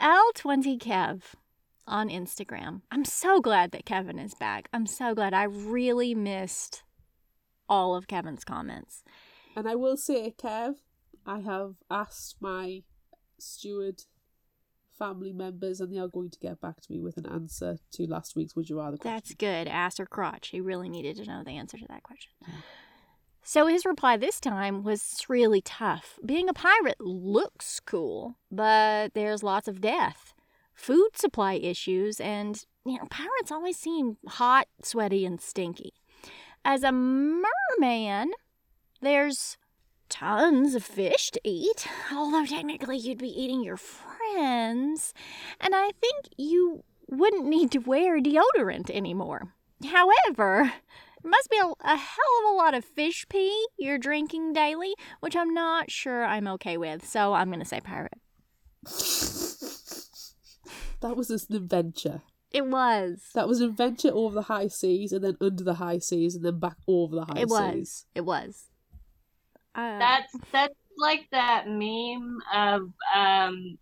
L20 Kev on Instagram. I'm so glad that Kevin is back. I'm so glad. I really missed all of Kevin's comments. And I will say, Kev, I have asked my steward family members, and they are going to get back to me with an answer to last week's Would You Rather question. That's good. Ass or crotch. He really needed to know the answer to that question. So his reply this time was really tough. Being a pirate looks cool, but there's lots of death, food supply issues, and you know, pirates always seem hot, sweaty, and stinky. As a merman, there's tons of fish to eat, although technically you'd be eating your friends, and I think you wouldn't need to wear deodorant anymore. However, must be a, a hell of a lot of fish pee you're drinking daily, which I'm not sure I'm okay with. So I'm going to say pirate. That was just an adventure. It was. That was an adventure over the high seas, and then under the high seas, and then back over the high seas. It was. It was. Uh, That's that's like that meme of um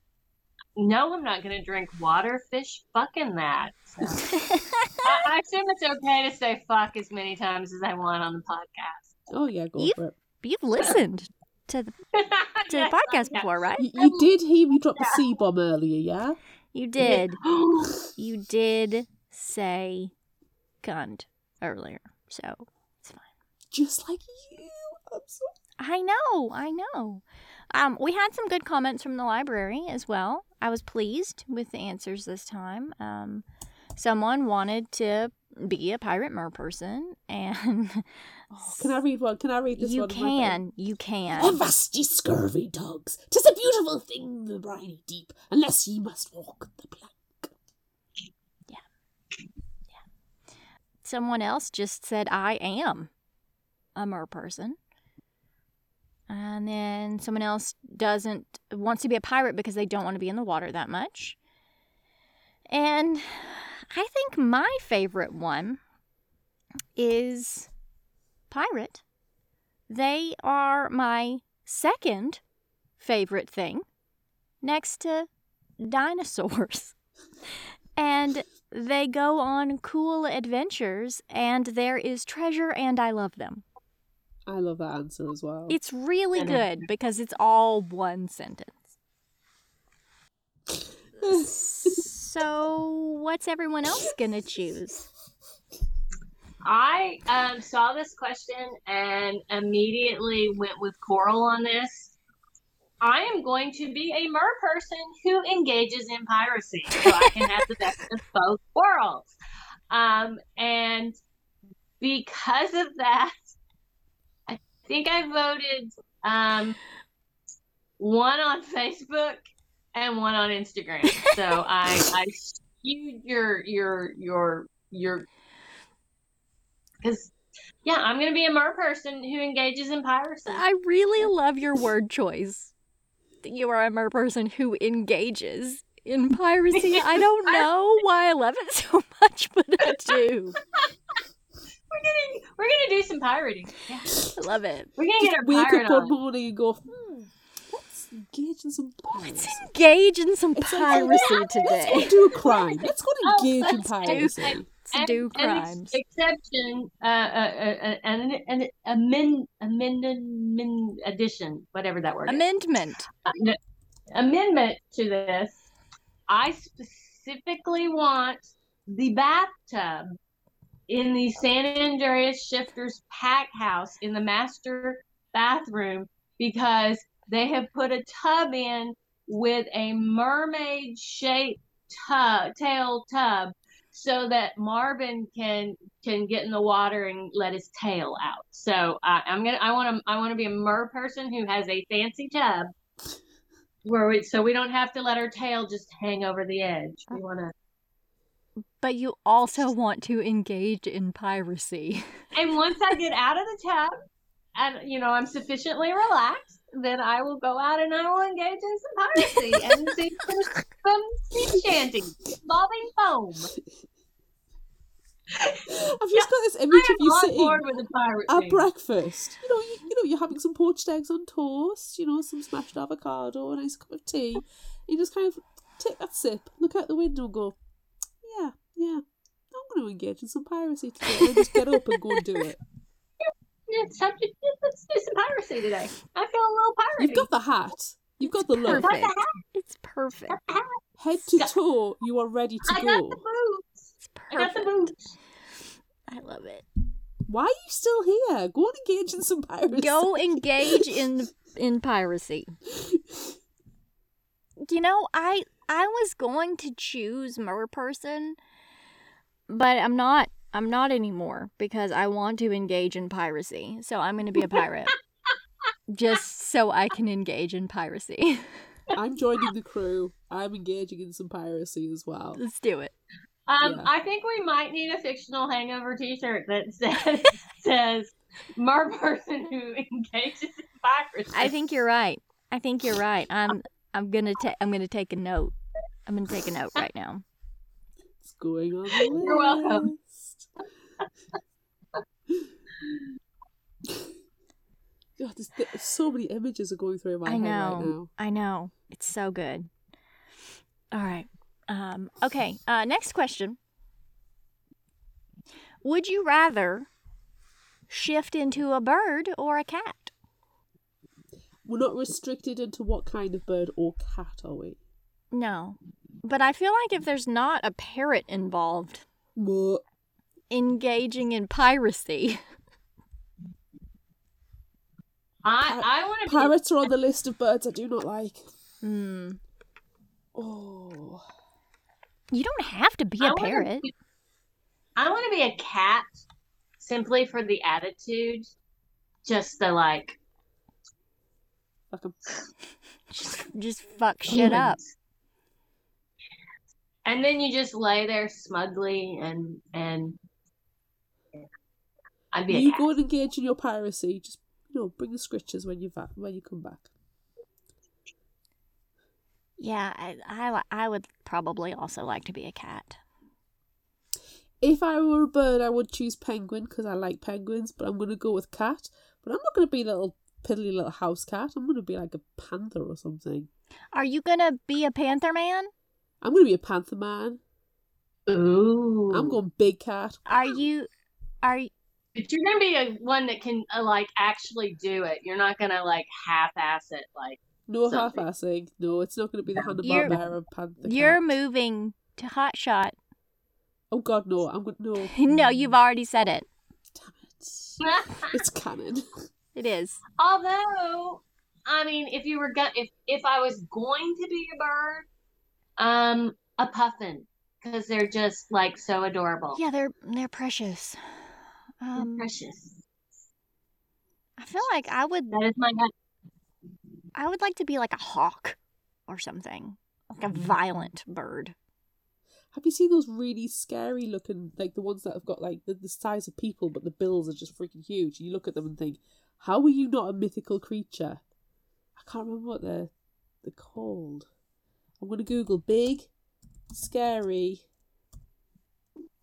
no, I'm not gonna drink water. Fish fucking that. So. I, I assume it's okay to say fuck as many times as I want on the podcast. Oh yeah, go You- for it. You've listened to the to Yes, the podcast yeah. before, right? You, you did hear me drop the C bomb earlier, yeah? You did. You did say gunned earlier, so it's fine. Just like you. I'm so I know, I know. Um, we had some good comments from the library as well. I was pleased with the answers this time. Um, someone wanted to be a pirate mer person, and Oh, can I read one? Can I read this you one? my friend? can, you can. Avast ye scurvy dogs! Tis a beautiful thing, the briny deep, unless ye must walk the plank. Yeah, yeah. Someone else just said I am a mer person. And then someone else doesn't wants to be a pirate because they don't want to be in the water that much. And I think my favorite one is pirate. They are my second favorite thing next to dinosaurs. and they go on cool adventures and there is treasure and I love them. I love that answer as well. It's really good because it's all one sentence. So, what's everyone else going to choose? I um, saw this question and immediately went with Coral on this. I am going to be a mer person who engages in piracy, so I can have the best of both worlds. Um, and because of that, I think I voted um, one on Facebook and one on Instagram. So I, I skewed your your your your because yeah, I'm gonna be a mer person who engages in piracy. I really love your word choice. You are a mer person who engages in piracy. I don't know why I love it so much, but I do. We're gonna we're gonna do some pirating. Yeah, I love it. we're gonna Just get our wake pirate up on. morning and go, hmm, let's engage in some Let's piracy. engage in some It's like, piracy Let's go do a crime. Let's go Oh, engage in let's do- piracy. Let's do An ex- crimes. exception, uh, uh, uh, an an amend amendment addition, whatever that word is. Amendment. Uh, amendment to this. I specifically want the bathtub in the San Andreas Shifters pack house in the master bathroom because they have put a tub in with a mermaid shaped tub tail tub so that Marvin can can get in the water and let his tail out. So I I'm gonna I want to I want to be a mer person who has a fancy tub where we so we don't have to let our tail just hang over the edge. We want to. But you also want to engage in piracy. And once I get out of the tub, and you know I'm sufficiently relaxed, then I will go out and I will engage in some piracy and sing some, some sea shanties involving foam. I've just got this image of you sitting board with at breakfast. You know, you, you know, you're having some poached eggs on toast. You know, some smashed avocado, a nice cup of tea. You just kind of take that sip, look out the window, and go, "Yeah, yeah, I'm going to engage in some piracy today." And then just get up and go and do it. Yeah, it's time to let's do some piracy today. I feel a little pirate. You've got the hat. You've got the look. Perfect. It's perfect. Head to toe, you are ready to I got go. the boots. It's I got the perfect. boots. I love it. Why are you still here? Go and engage in some piracy. Go engage in in piracy. You know, I I was going to choose mer person, but I'm not. I'm not anymore because I want to engage in piracy. So I'm going to be a pirate. Just so I can engage in piracy. I'm joining the crew. I'm engaging in some piracy as well. Let's do it. Um, Yeah. I think we might need a fictional hangover T-shirt that says says "Mer person who engages in piracy." I think you're right. I think you're right. I'm I'm going to take I'm going to take a note. I'm going to take a note right now. Going on the You're welcome. God, there's, so many images are going through my I head know. right now. I know. It's so good. All right. Um, okay. Uh, next question. Would you rather shift into a bird or a cat? We're not restricted into what kind of bird or cat, are we? No. But I feel like if there's not a parrot involved What? engaging in piracy. I I want to be Parrots are on the list of birds I do not like. Hmm. Oh. You don't have to be I a wanna parrot. be- I want to be a cat simply for the attitude, just the like Fuck 'em. Just, just fuck shit up. And then you just lay there smugly and and I'd be You go and engage in your piracy. Just you know, bring the scritches when you va- when you come back. Yeah, I, I, I would probably also like to be a cat. If I were a bird, I would choose penguin because I like penguins. But I'm gonna go with cat. But I'm not gonna be a little piddly little house cat. I'm gonna be like a panther or something. Are you gonna be a panther man? I'm gonna be a panther man. Ooh. I'm going big cat. Are you? Are you But you're gonna be a one that can uh, like actually do it. You're not gonna like half-ass it. Like No Something. half-assing. No, it's not gonna be the Hanna You're- Barbera panther. you're cat. moving to Hot Shot? Oh God, no! I'm gonna no. no, you've already said it. Damn it! It's canon. It is. Although, I mean, if you were gonna, if if I was going to be a bird, um, a puffin, because they're just like so adorable. Yeah, they're they're precious. They're Um, precious. I feel like I would That is my gut. I would like to be like a hawk or something, like a violent bird. Have you seen those really scary looking, like the ones that have got like the, the size of people, but the bills are just freaking huge? You look at them and think, how are you not a mythical creature? I can't remember what they're they're called. I'm gonna Google big, scary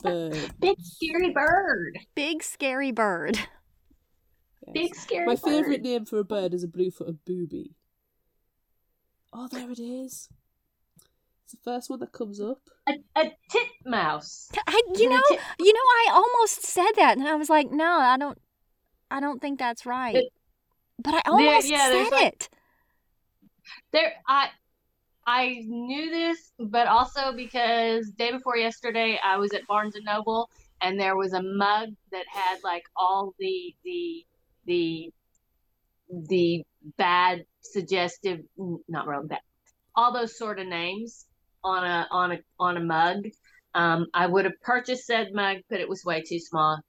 bird. Big scary bird. Big scary bird. Yes. Big scary. My favourite name for a bird is a blue-footed booby. Oh, there it is. It's the first one that comes up. A, a titmouse. I, you know, Tit- you know, I almost said that, and I was like, no, I don't, I don't think that's right. It- but I almost yeah, said like- it. There, I, I knew this, but also because day before yesterday I was at Barnes and Noble, and there was a mug that had like all the the the the bad suggestive, not really bad, all those sort of names on a on a on a mug. Um, I would have purchased said mug, but it was way too small.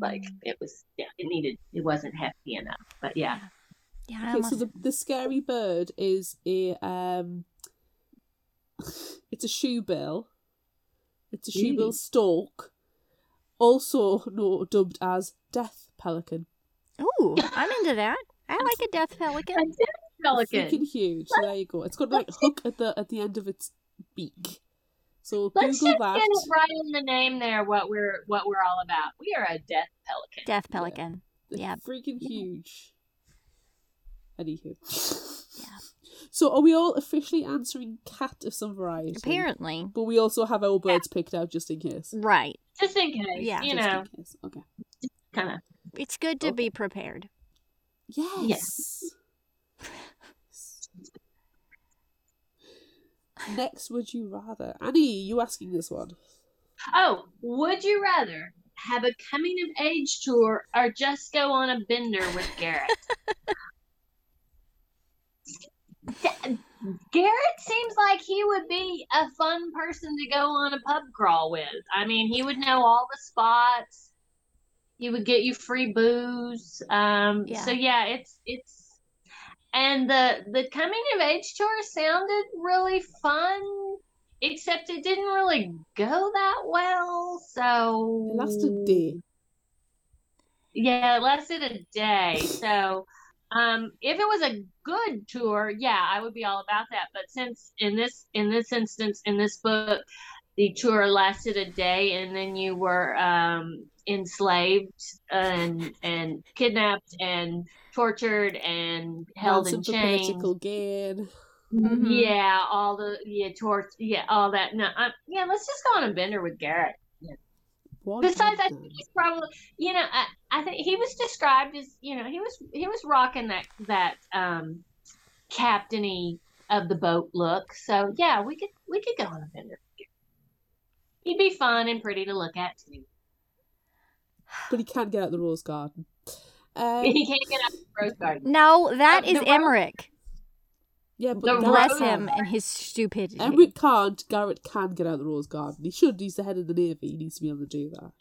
Like it was, yeah, it needed, it wasn't hefty enough. But yeah, Yeah, I Okay, so the the scary bird is a um, it's a shoebill. It's a shoebill Ooh. stork, also no, dubbed as death pelican. ooh, I'm into that. I like a death a pelican. dead pelican. Freaking huge. So there you go. It's got like Let's hook at the at the end of its beak. So Let's Google just that. get it right in the name there. What we're what we're all about. We are a death pelican. Death pelican. It's Yeah. freaking huge. Anywho. Yeah. So are we all officially answering cat of some variety? Apparently, But we also have our birds picked out just in case. right. Just in case. Yeah. You Just know, in case. Okay. kind of. It's good to Okay. be prepared. Yes. Yes. Next, would you rather? Annie, you asking this one? Oh, would you rather have a coming of age tour or just go on a bender with Garrett? Ga- Garrett seems like he would be a fun person to go on a pub crawl with. I mean, he would know all the spots. He would get you free booze. Um, Yeah. So yeah, it's it's and the the coming of age tour sounded really fun, except it didn't really go that well. So It lasted a day. yeah, it lasted a day. So, um, if it was a good tour, yeah, I would be all about that. But since in this in this instance in this book, the tour lasted a day and then you were um, enslaved and and kidnapped and tortured and held in for chains. political gain. Mhm. Yeah, all the yeah tort yeah all that. No, i yeah, let's just go on a bender with Garrett. What Besides, I think he's probably you know I, I think he was described as you know he was he was rocking that that um captainy of the boat look. So yeah, we could we could go on a bender. He'd be fun and pretty to look at too. but he can't get out the rose garden. Um, He can't get out of the rose garden. No, that Uh, is the ro- Emmerich. Yeah, but the Bless him and his stupidity. Emmerich can't. Garrett can get out of the rose garden. He should. He's the head of the navy. He needs to be able to do that.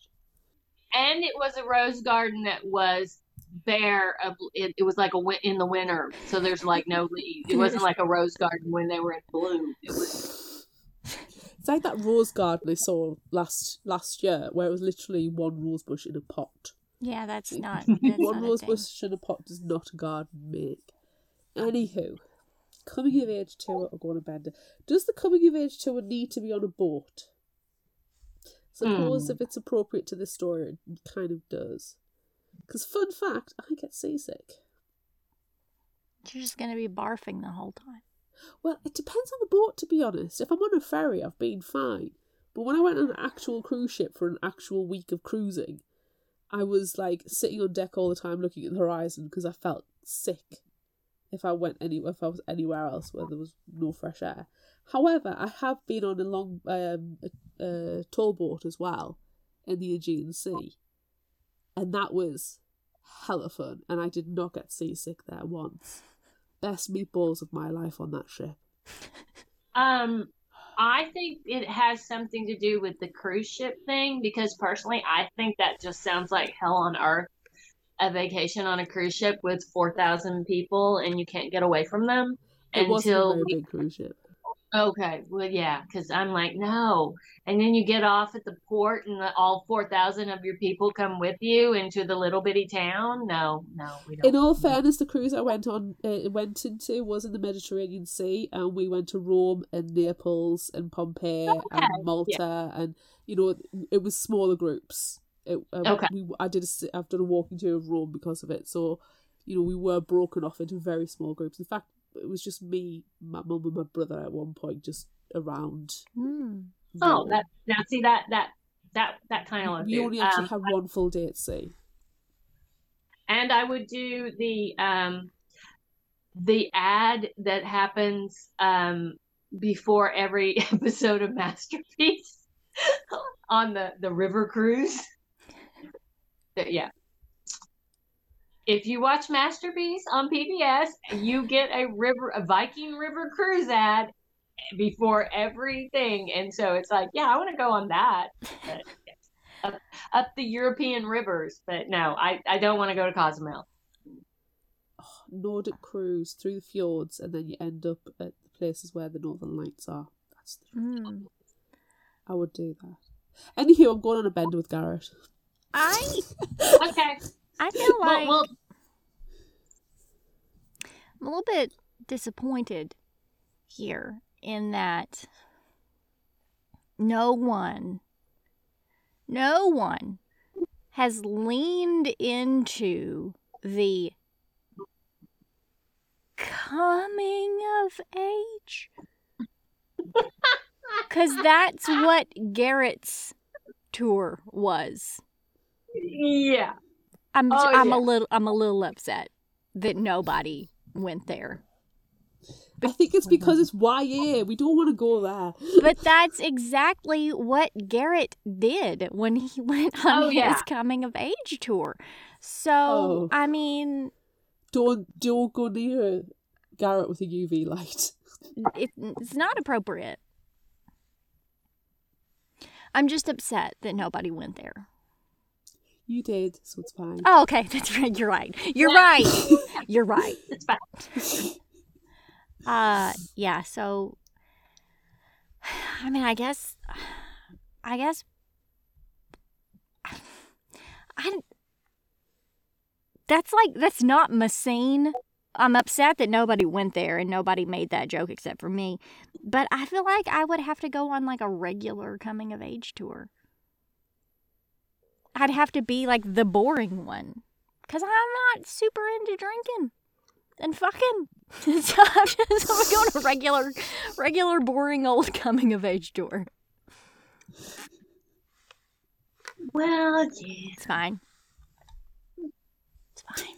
And it was a rose garden that was bare. Of, it, it was like a in the winter, so there's like no leaves. It wasn't like a rose garden when they were in bloom. It was It's like that rose garden I saw last last year, where it was literally one rose bush in a pot. yeah, that's not. That's one not a rose thing. bush in a pot does not a garden make. Anywho, coming of age tour or going to bender. Does the coming of age tour need to be on a boat? Suppose Hmm. if it's appropriate to the story, it kind of does. Because fun fact, I get seasick. You're just gonna be barfing the whole time. Well, it depends on the boat, to be honest. If I'm on a ferry, I've been fine. But when I went on an actual cruise ship for an actual week of cruising, I was like sitting on deck all the time looking at the horizon because I felt sick if I went any if I was anywhere else where there was no fresh air. However, I have been on a long um, a, a tall boat as well in the Aegean Sea, and that was hella fun. And I did not get seasick there once. Best meatballs of my life on that ship. Um, I think it has something to do with the cruise ship thing because personally, I think that just sounds like hell on earth. A vacation on a cruise ship with four thousand people and you can't get away from them It wasn't a until very we big cruise ship. Okay, well, yeah, because I'm like, no. And then you get off at the port, and the, all 4,000 of your people come with you into the little bitty town. No, no, we don't. In all fairness, the cruise I went on uh, went into was in the Mediterranean Sea, and we went to Rome and Naples and Pompeii Okay, and Malta, and you know it was smaller groups. It, um, Okay. we, I did a, s- I've done a walking tour of Rome because of it, so you know we were broken off into very small groups. In fact, it was just me, my mum, and my brother at one point, just around. Hmm. oh, that now see that that that that kind of we only actually um, had one full day at sea. and I would do the um the ad that happens um before every episode of Masterpiece on the the river cruise. But yeah. If you watch Masterpiece on PBS, you get a river a Viking River cruise ad before everything. And so it's like, yeah, I want to go on that. But, yes. up, up the European rivers. But no, I, I don't want to go to Cozumel. Nordic cruise through the fjords, and then you end up at the places where the northern lights are. That's the Hmm. I would do that. Anywho, I'm going on a bender with Garrett. I Okay. I feel well, like well, I'm a little bit disappointed here in that no one, no one has leaned into the coming of age. Because that's what Garrett's tour was. Yeah. I'm Oh, I'm yeah. a little I'm a little upset that nobody went there. I think it's because it's YA. We don't want to go there. But that's exactly what Garrett did when he went on Oh, his yeah. coming of age tour. So, Oh. I mean, Don't don't go near Garrett with a UV light. it, it's not appropriate. I'm just upset that nobody went there. You did, so it's fine. Oh, okay, that's right. You're right. You're Yeah. right. You're right. It's fine. Uh, yeah. So, I mean, I guess, I guess, I. That's like that's not Massine. I'm upset that nobody went there and nobody made that joke except for me. But I feel like I would have to go on like a regular coming of age tour. I'd have to be like the boring one. Because I'm not super into drinking and fucking. so I'm just I'm going a regular, regular, boring old coming of age tour. Well, yeah. It's fine. It's fine.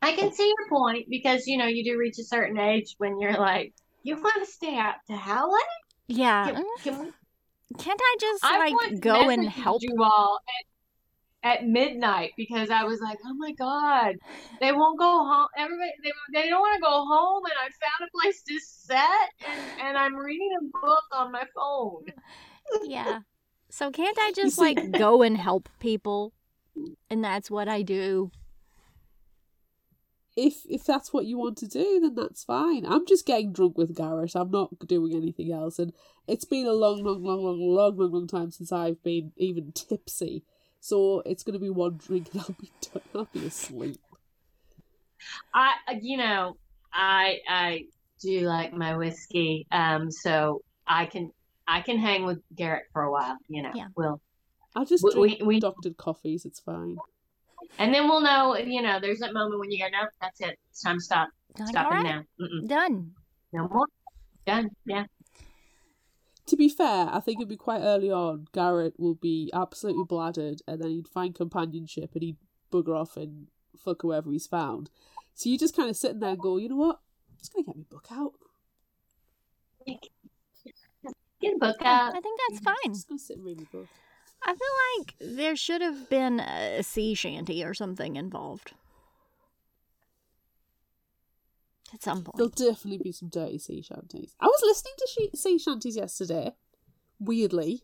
I can see your point because you know you do reach a certain age when you're like, you want to stay out to how late? Yeah. Can, can we? Can't I just I like go and help? you all at, at midnight because I was like, oh my god, they won't go home. Everybody, they they don't want to go home, and I found a place to set, and, and I'm reading a book on my phone. Yeah. So can't I just like go and help people? And that's what I do. If if that's what you want to do, then that's fine. I'm just getting drunk with Garrett. I'm not doing anything else. And it's been a long, long, long, long, long, long, long time since I've been even tipsy. So it's gonna be one drink and I'll be done. I'll be asleep. I, you know, I I do like my whiskey, um, so I can I can hang with Garrett for a while. You know, Yeah. we'll I'll just We- drink we- we- doctored coffees. It's fine. and then we'll know. You know, there's that moment when you go, no, that's it. It's time to stop. Like, Stop all it right, now. Mm-mm, done. no more. Done. Yeah. To be fair, I think it'd be quite early on. Garrett will be absolutely bladdered, and then he'd find companionship, and he'd bugger off and fuck whoever he's found. So you're just kind of sitting there and go, you know what? I'm just gonna get my book out. Get a book out. I think that's I'm fine. just gonna sit and read my book. I feel like there should have been a sea shanty or something involved. At some There'll definitely be some dirty sea shanties. I was listening to she- sea shanties yesterday. Weirdly,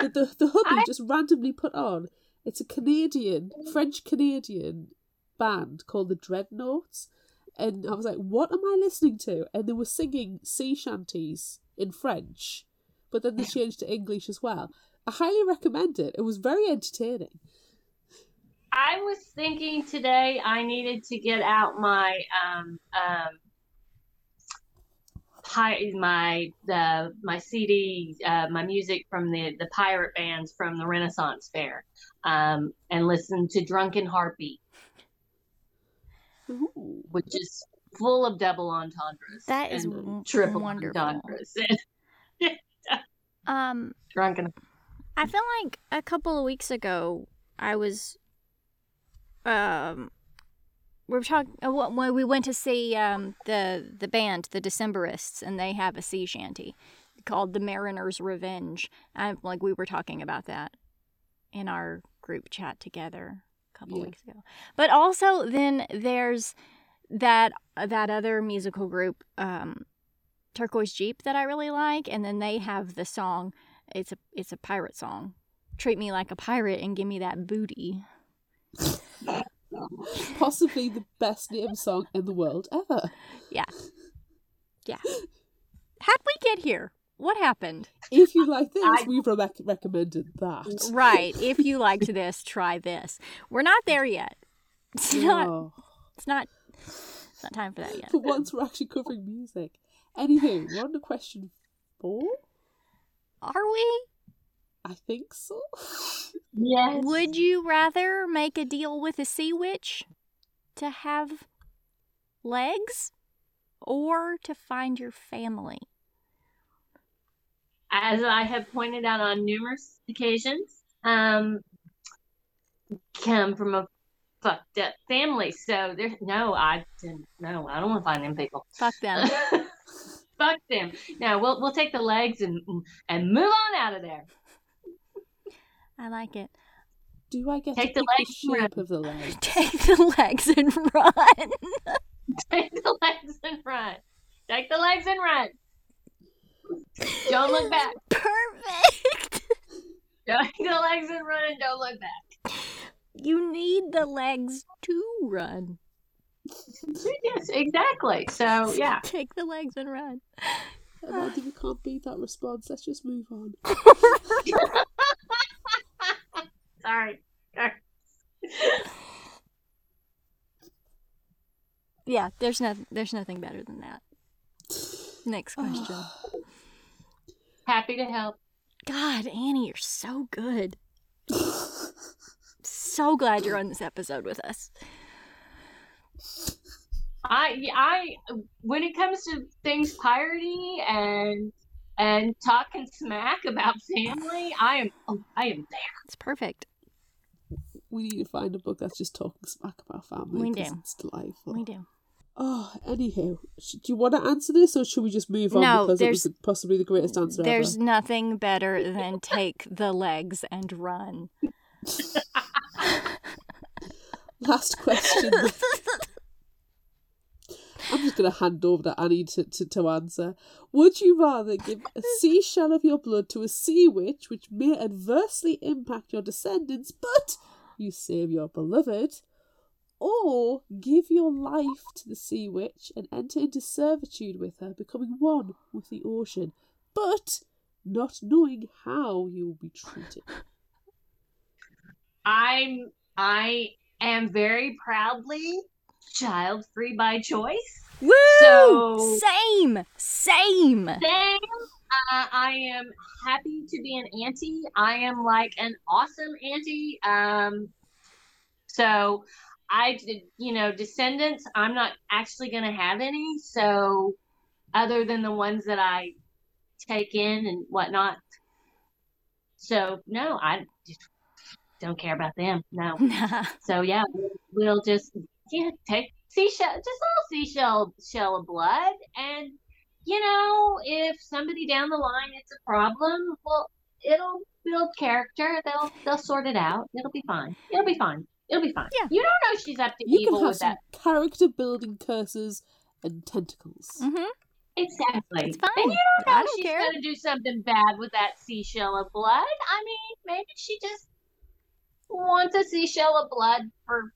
the the, the hubby I- just randomly put on. It's a Canadian, French Canadian band called the Dreadnoughts, and I was like, "What am I listening to?" And they were singing sea shanties in French, but then they changed to English as well. I highly recommend it. It was very entertaining. I was thinking today I needed to get out my um um pi- my the my CD uh, my music from the the pirate bands from the Renaissance Fair um and listen to Drunken Harpy Ooh. which is full of double entendres That is triple wonderful. entendres Um, drunken I feel like a couple of weeks ago I was um we were talking when we went to see um the the band the Decemberists and they have a sea shanty called the Mariner's Revenge. I like we were talking about that in our group chat together a couple Yeah. weeks ago. But also then there's that that other musical group um Turquoise Jeep that I really like and then they have the song it's a it's a pirate song. Treat me like a pirate and give me that booty. Possibly the best name song in the world ever. Yeah. Yeah. How'd we get here? What happened? If you like this, I- we've re- recommended that. Right. If you liked this, try this. We're not there yet. It's not. Oh. It's not. It's not time for that yet. For once, we're actually covering music. Anywho, we're on to question four. Are we? I think so. yes Would you rather make a deal with a sea witch to have legs, or to find your family? as I have pointed out on numerous occasions, um, come from a fucked up family. So there's no, I didn't, no, I don't want to find them people. Fuck them. Fuck them. Now we'll we'll take the legs and and move on out of there. I like it. Do I get Take to the legs the and shape of the leg? Take the legs and run. Take the legs and run. Take the legs and run. Don't look back. Perfect. Take the legs and run and don't look back. You need the legs to run. Yes, exactly. So yeah. Take the legs and run. Amanda, we can't beat that response. Let's just move on. Sorry. Yeah, there's no, there's nothing better than that. Next question. Happy to help. God, Annie, you're so good. so glad you're on this episode with us. I I when it comes to things piratey and and talking smack about family, I am oh, I am there. It's perfect. We need to find a book that's just talking smack about family. We do. It's delightful. We do. Oh, anyhow, do you want to answer this or should we just move on No, because it there's- was possibly the greatest answer There's ever? nothing better than take the legs and run. Last question. I'm just going to hand over to Annie to, to, to answer. Would you rather give a seashell of your blood to a sea witch, which may adversely impact your descendants, but you save your beloved, or give your life to the sea witch and enter into servitude with her, becoming one with the ocean, but not knowing how you will be treated? I'm I am very proudly child free by choice. Woo! So- Same! Same! Same. Uh, I am happy to be an auntie. I am like an awesome auntie. Um, so I, you know, descendants. I'm not actually going to have any. So other than the ones that I take in and whatnot. So no, I just don't care about them. No. So yeah, we'll, we'll just yeah take seashell, just a little seashell shell of blood, and you know if somebody down the line it's a problem, well it'll build character. They'll they'll sort it out. It'll be fine. It'll be fine. It'll be fine. Yeah. You don't know she's up to You evil can have with some that. character building curses and tentacles. Mm-hmm. Exactly. It's fine. And you don't know I don't she's care. gonna do something bad with that seashell of blood. I mean, maybe she just wants a seashell of blood for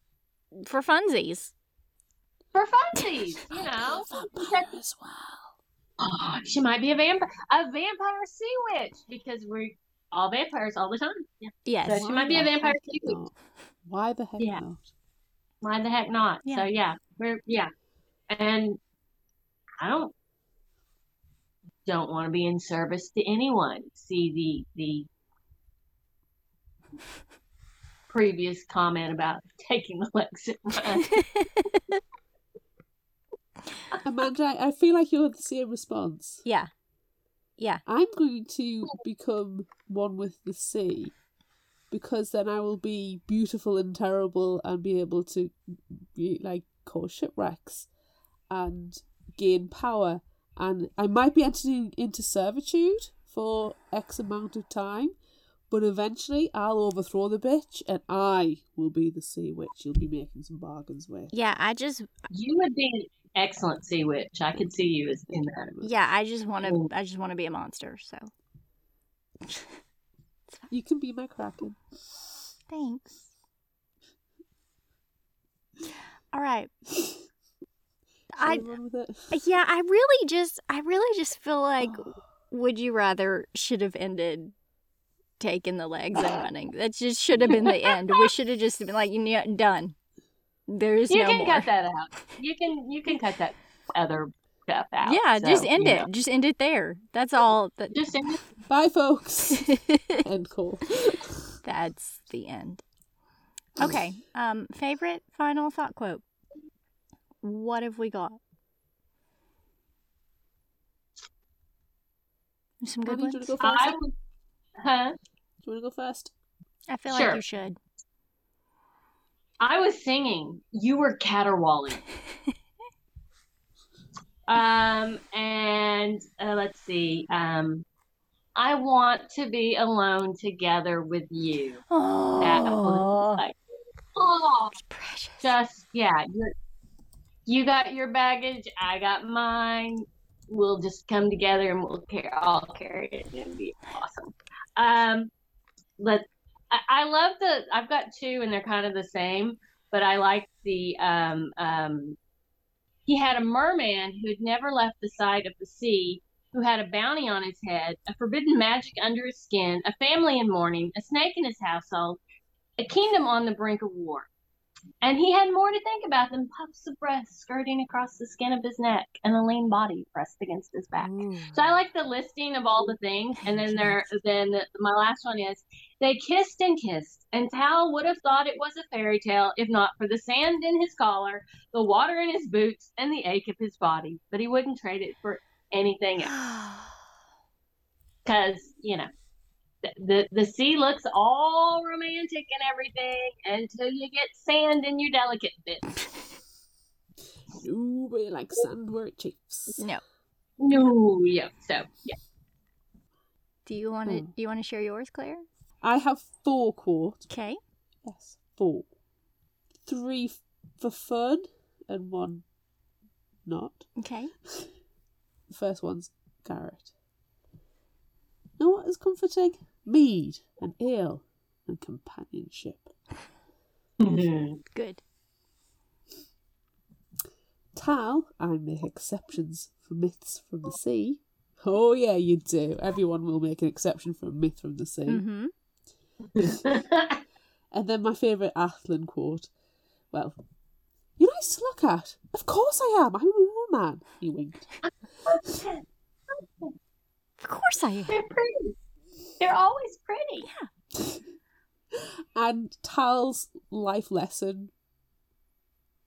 For funsies. for funsies. You know. vampire as well. Oh, she might be a vampire, a vampire sea witch, because we're all vampires all the time. Yeah. Yes. So she might be a vampire heck too. not? Why the heck Yeah. not? Why the heck not? Yeah. So yeah, we're yeah, and I don't don't want to be in service to anyone. See the the previous comment about taking the legs and run. Amanda, I I feel like you have the same response. yeah. Yeah. I'm going to become one with the sea because then I will be beautiful and terrible and be able to be like cause shipwrecks and gain power and I might be entering into servitude for X amount of time, but eventually I'll overthrow the bitch and I will be the sea witch you'll be making some bargains with. Yeah, I just you would be an excellent sea witch. I could see you as in that. yeah, I just want to. I just want to be a monster, so. You can be my kraken. Thanks. All right. I with it? yeah, I really just I really just feel like would you rather should have ended taking the legs and running. That just should have been the end. We should have just been like, you know, done. There is You no can more. cut that out. You can you can cut that other stuff out. yeah, just end it. know. Just end it there. That's all. That... Just end it. Bye, folks. End call. That's the end. Okay. Um, favorite final thought quote. What have we got? Some good Annie, do you ones. want to go first? I would, huh? Do you want to go first? I feel Sure. like you should. I was singing. You were caterwauling. um, and uh, let's see. Um, I want to be alone together with you. That Oh, was like, oh, precious. just yeah. You're, you got your baggage. I got mine. We'll just come together and we'll care. I'll carry it. It'll be awesome. Um, let I, I love the. I've got two, and they're kind of the same. But I like the. Um, um, he had a merman who'd never left the side of the sea, who had a bounty on his head, a forbidden magic under his skin, a family in mourning, a snake in his household, a kingdom on the brink of war. and he had more to think about than puffs of breath skirting across the skin of his neck and a lean body pressed against his back. So I like the listing of all the things, and then there, then my last one is they kissed and kissed, and Tal would have thought it was a fairy tale if not for the sand in his collar, the water in his boots, and the ache of his body. But he wouldn't trade it for anything else because you know the, the the sea looks all romantic and everything until you get sand in your delicate bits. Nobody likes it chiefs. no. No, yeah. So yeah, Do you want to? Hmm. Do you want to share yours, Claire? I have four quotes. Okay. Yes, four. Three f- for fun and one not. Okay. The first one's Garrett. Know what is comforting? Mead and ale and companionship. Good. Tal, I make exceptions for myths from the sea. Oh yeah, you do. Everyone will make an exception for a myth from the sea. Mm-hmm. And then my favourite Athlen quote. Well, you're nice to look at. Of course I am. I'm a woman. He winked. Of course I am. they're pretty. They're always pretty. Yeah. and Tal's life lesson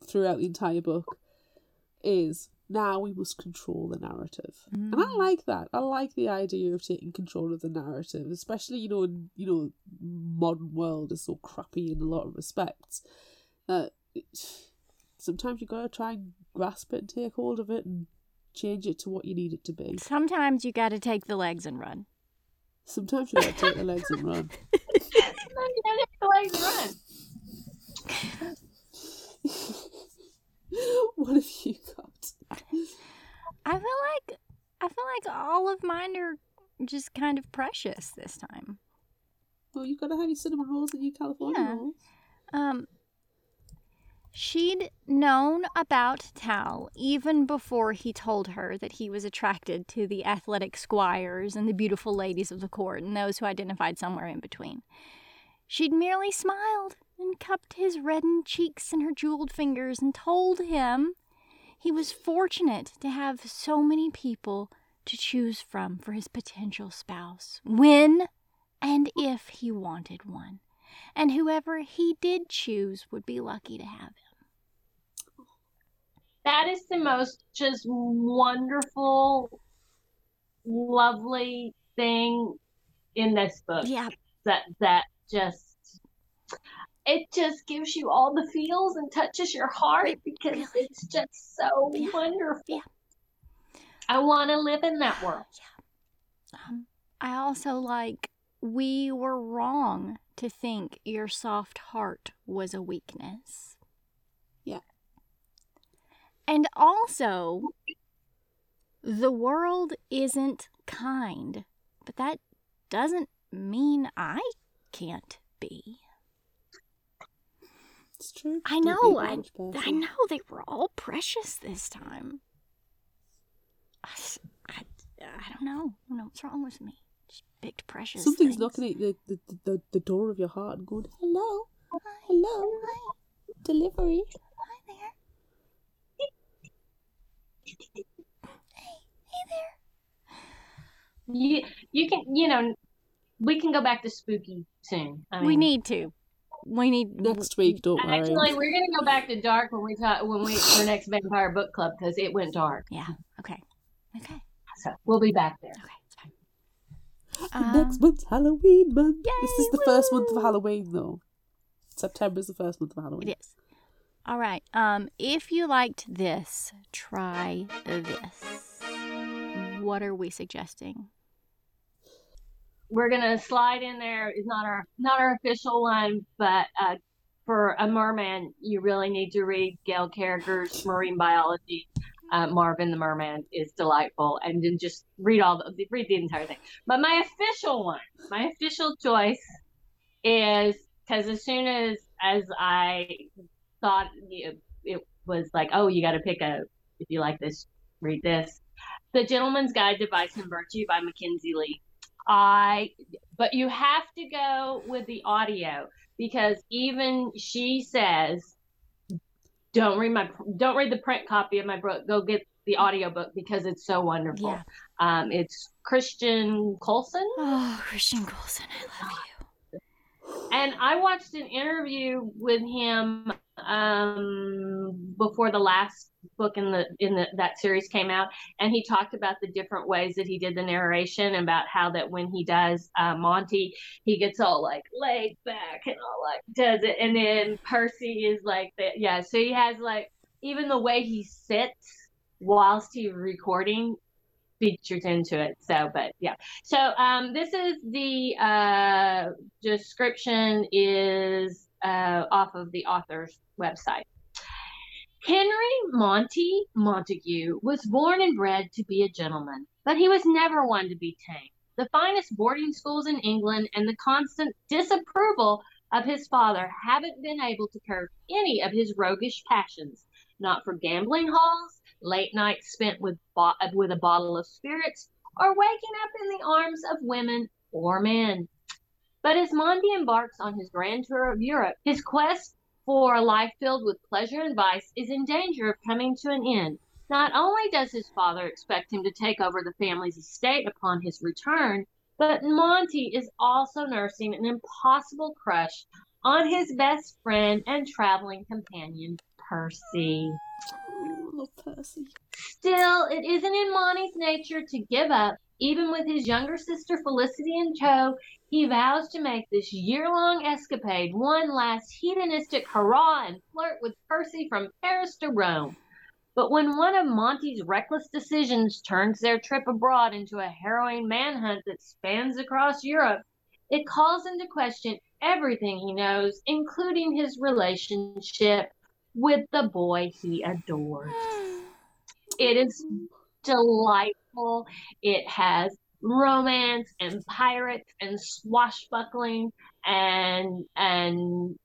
throughout the entire book is now we must control the narrative. And I Mm. like that. I like the idea of taking control of the narrative, especially, you know, in you know, modern world is so crappy in a lot of respects. That sometimes you've gotta try and grasp it and take hold of it and change it to what you need it to be. Sometimes you got to take the legs and run. Sometimes you gotta take the legs and run. the legs run. what have you got? I feel like I feel like all of mine are just kind of precious this time. Well, you've got to have your cinnamon rolls and your California Yeah. rolls. Um, she'd known about Tal even before he told her that he was attracted to the athletic squires and the beautiful ladies of the court and those who identified somewhere in between. She'd merely smiled and cupped his reddened cheeks in her jeweled fingers and told him he was fortunate to have so many people to choose from for his potential spouse when and if he wanted one and whoever he did choose would be lucky to have him. That is the most just wonderful, lovely thing in this book. Yeah, That that just it just gives you all the feels and touches your heart because really- it's just so Yeah. wonderful. Yeah. I want to live in that world. um, I also like we were wrong to think your soft heart was a weakness. Yeah. And also, the world isn't kind, but that doesn't mean I can't be. It's true. I Don't be a know, I. I know they were all precious this time. I, s- I, I don't know. I don't know what's wrong with me. Just picked precious. Something's things. knocking at the, the, the, the door of your heart and going, hello, Hi, hello, hi, delivery. hi there. Hey, hey there. You you can you know we can go back to spooky soon. I we need to. We need Next week, don't worry. Actually, we're gonna go back to dark when we talk when we for next vampire book club because it went dark. Yeah. Okay. Okay. So we'll be back there. Okay. It's fine. Um, Next month's Halloween month. this is the first month of Halloween, though. September is the first month of Halloween. It is. All right. Um, if you liked this, try this. What are we suggesting? We're gonna slide in there. It's not our not our official one, but uh, for a merman, you really need to read Gail Carriger's Marine Biology. Uh, Marvin the Merman is delightful, and then just read all the read the entire thing. But my official one, my official choice is because as soon as as I thought you it was like, oh, you got to pick a if you like this, read this. The Gentleman's Guide to Vice and Virtue by Mackenzie Lee. I, but you have to go with the audio because even she says don't read my don't read the print copy of my book. Go get the audiobook because it's so wonderful. Yeah. Um, it's Christian Coulson. Oh, Christian Coulson, I love you. And I watched an interview with him um, before the last book in the in the, that series came out, and he talked about the different ways that he did the narration, about how that when he does uh, Monty, he gets all like laid back and all like does it, and then Percy is like that. Yeah, so he has like even the way he sits whilst he's recording features into it. So, but yeah. So, um, this is the uh, description is uh, off of the author's website. Henry Monty Montague was born and bred to be a gentleman, but he was never one to be tamed. The finest boarding schools in England and the constant disapproval of his father haven't been able to curb any of his roguish passions, not for gambling halls, late nights spent with bo- with a bottle of spirits, or waking up in the arms of women or men. But as Monty embarks on his grand tour of Europe, his quest for a life filled with pleasure and vice is in danger of coming to an end. Not only does his father expect him to take over the family's estate upon his return, but Monty is also nursing an impossible crush on his best friend and traveling companion, Percy. Oh, Percy. Still, it isn't in Monty's nature to give up. Even with his younger sister Felicity in tow, he vows to make this year long escapade one last hedonistic hurrah and flirt with Percy from Paris to Rome. But when one of Monty's reckless decisions turns their trip abroad into a harrowing manhunt that spans across Europe, it calls into question everything he knows, including his relationship with the boy he adores. It is delightful. It has romance and pirates and swashbuckling and and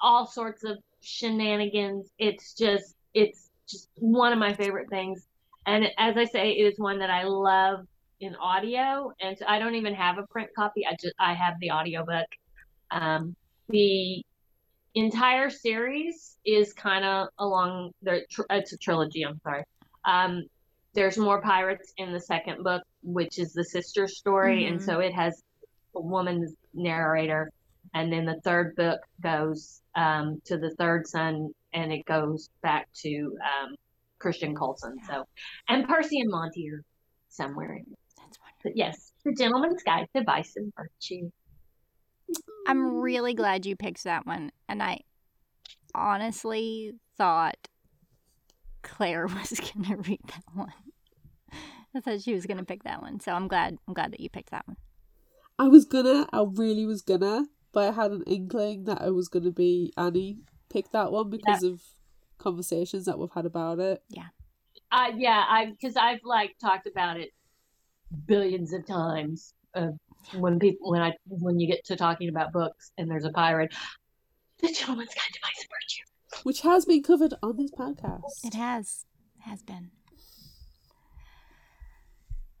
all sorts of shenanigans. It's just it's just one of my favorite things. And as I say, it is one that I love in audio. And so I don't even have a print copy. I just I have the audiobook. Um, the entire series is kind of along the it's a trilogy. I'm sorry. Um, there's more pirates in the second book, which is the sister story, and Mhm. so it has a woman's narrator. And then the third book goes um, to the third son, and it goes back to um, Christian Coulson. So, and Percy and Monty are somewhere in. That's wonderful. But yes, The Gentleman's Guide to Vice and Virtue. I'm really glad you picked that one. And I honestly thought Claire was going to read that one. I thought she was going to pick that one. So I'm glad I'm glad that you picked that one. I was gonna, I really was gonna, but I had an inkling that I was gonna be Annie pick that one because of conversations that we've had about it. Yeah. Uh, yeah, I because I've like talked about it billions of times. Uh, when people when I when you get to talking about books and there's a pirate, the Gentleman's Guide to Vice and Virtue. Which has been covered on this podcast. It has has been.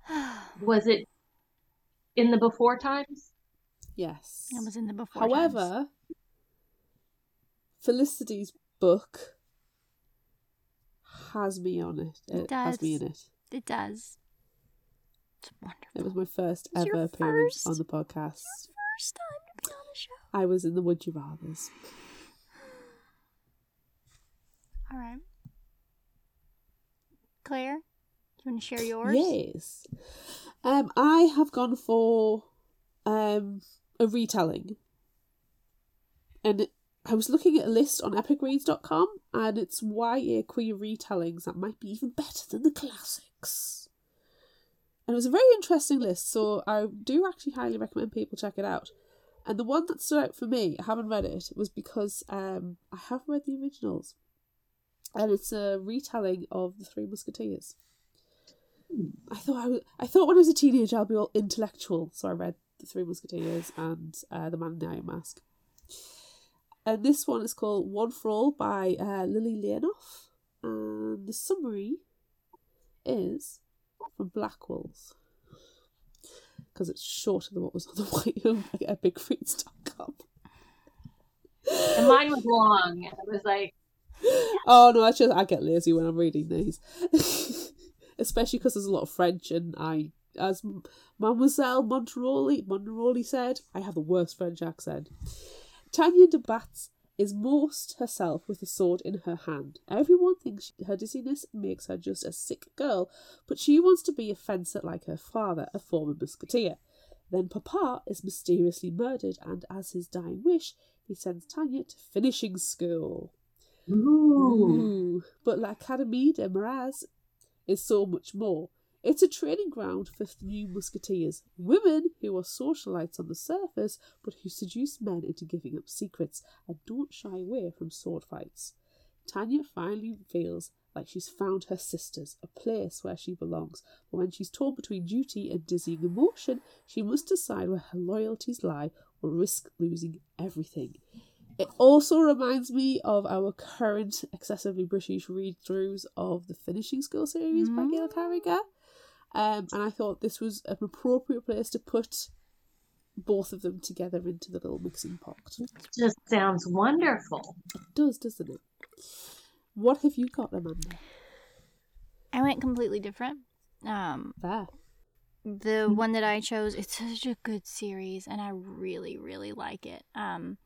Was it in the before times? Yes. It was in the before. However, Felicity's book has me on it. It, It has me in it. it does. It's wonderful. It was my first It's ever appearance first? on the podcast. First time to be on the show. I was in the Would You Rather's. All right. Claire, you want to share yours? Yes. Um, I have gone for um a retelling, and I was looking at a list on epicreads.com, and it's YA queer retellings that might be even better than the classics. And it was a very interesting list, so I do actually highly recommend people check it out. And the one that stood out for me, I haven't read it, was because um I have read the originals, and it's a retelling of the Three Musketeers. I thought I, was, I thought when I was a teenager I'll be all intellectual, so I read The Three Musketeers and uh, The Man in the Iron Mask. And this one is called One for All by uh, Lillie Lainoff, and the summary is from Blackwolves because it's shorter than what was on the white bigfreaks.com. And mine was long. It was like oh no, I just I get lazy when I'm reading these, especially because there's a lot of French, and I, as Mademoiselle Monteroli Monteroli said, I have the worst French accent. Tania de Batz is most herself with a sword in her hand. Everyone thinks her dizziness makes her just a sick girl, but she wants to be a fencer like her father, a former musketeer. Then Papa is mysteriously murdered, and as his dying wish, he sends Tania to finishing school. Ooh. Ooh. But l'Académie de Marais is so much more. It's a training ground for new musketeers, women who are socialites on the surface, but who seduce men into giving up secrets and don't shy away from sword fights. Tania finally feels like she's found her sisters, a place where she belongs, but when she's torn between duty and dizzying emotion, she must decide where her loyalties lie or risk losing everything. It also reminds me of our current excessively British read throughs of the Finishing School series by Gail Carriger. Um, and I thought this was an appropriate place to put both of them together into the little mixing pot. Just sounds wonderful. It does, doesn't it? What have you got, Amanda? I went completely different. Um, There. the one that I chose, it's such a good series, and I really, really like it. Um,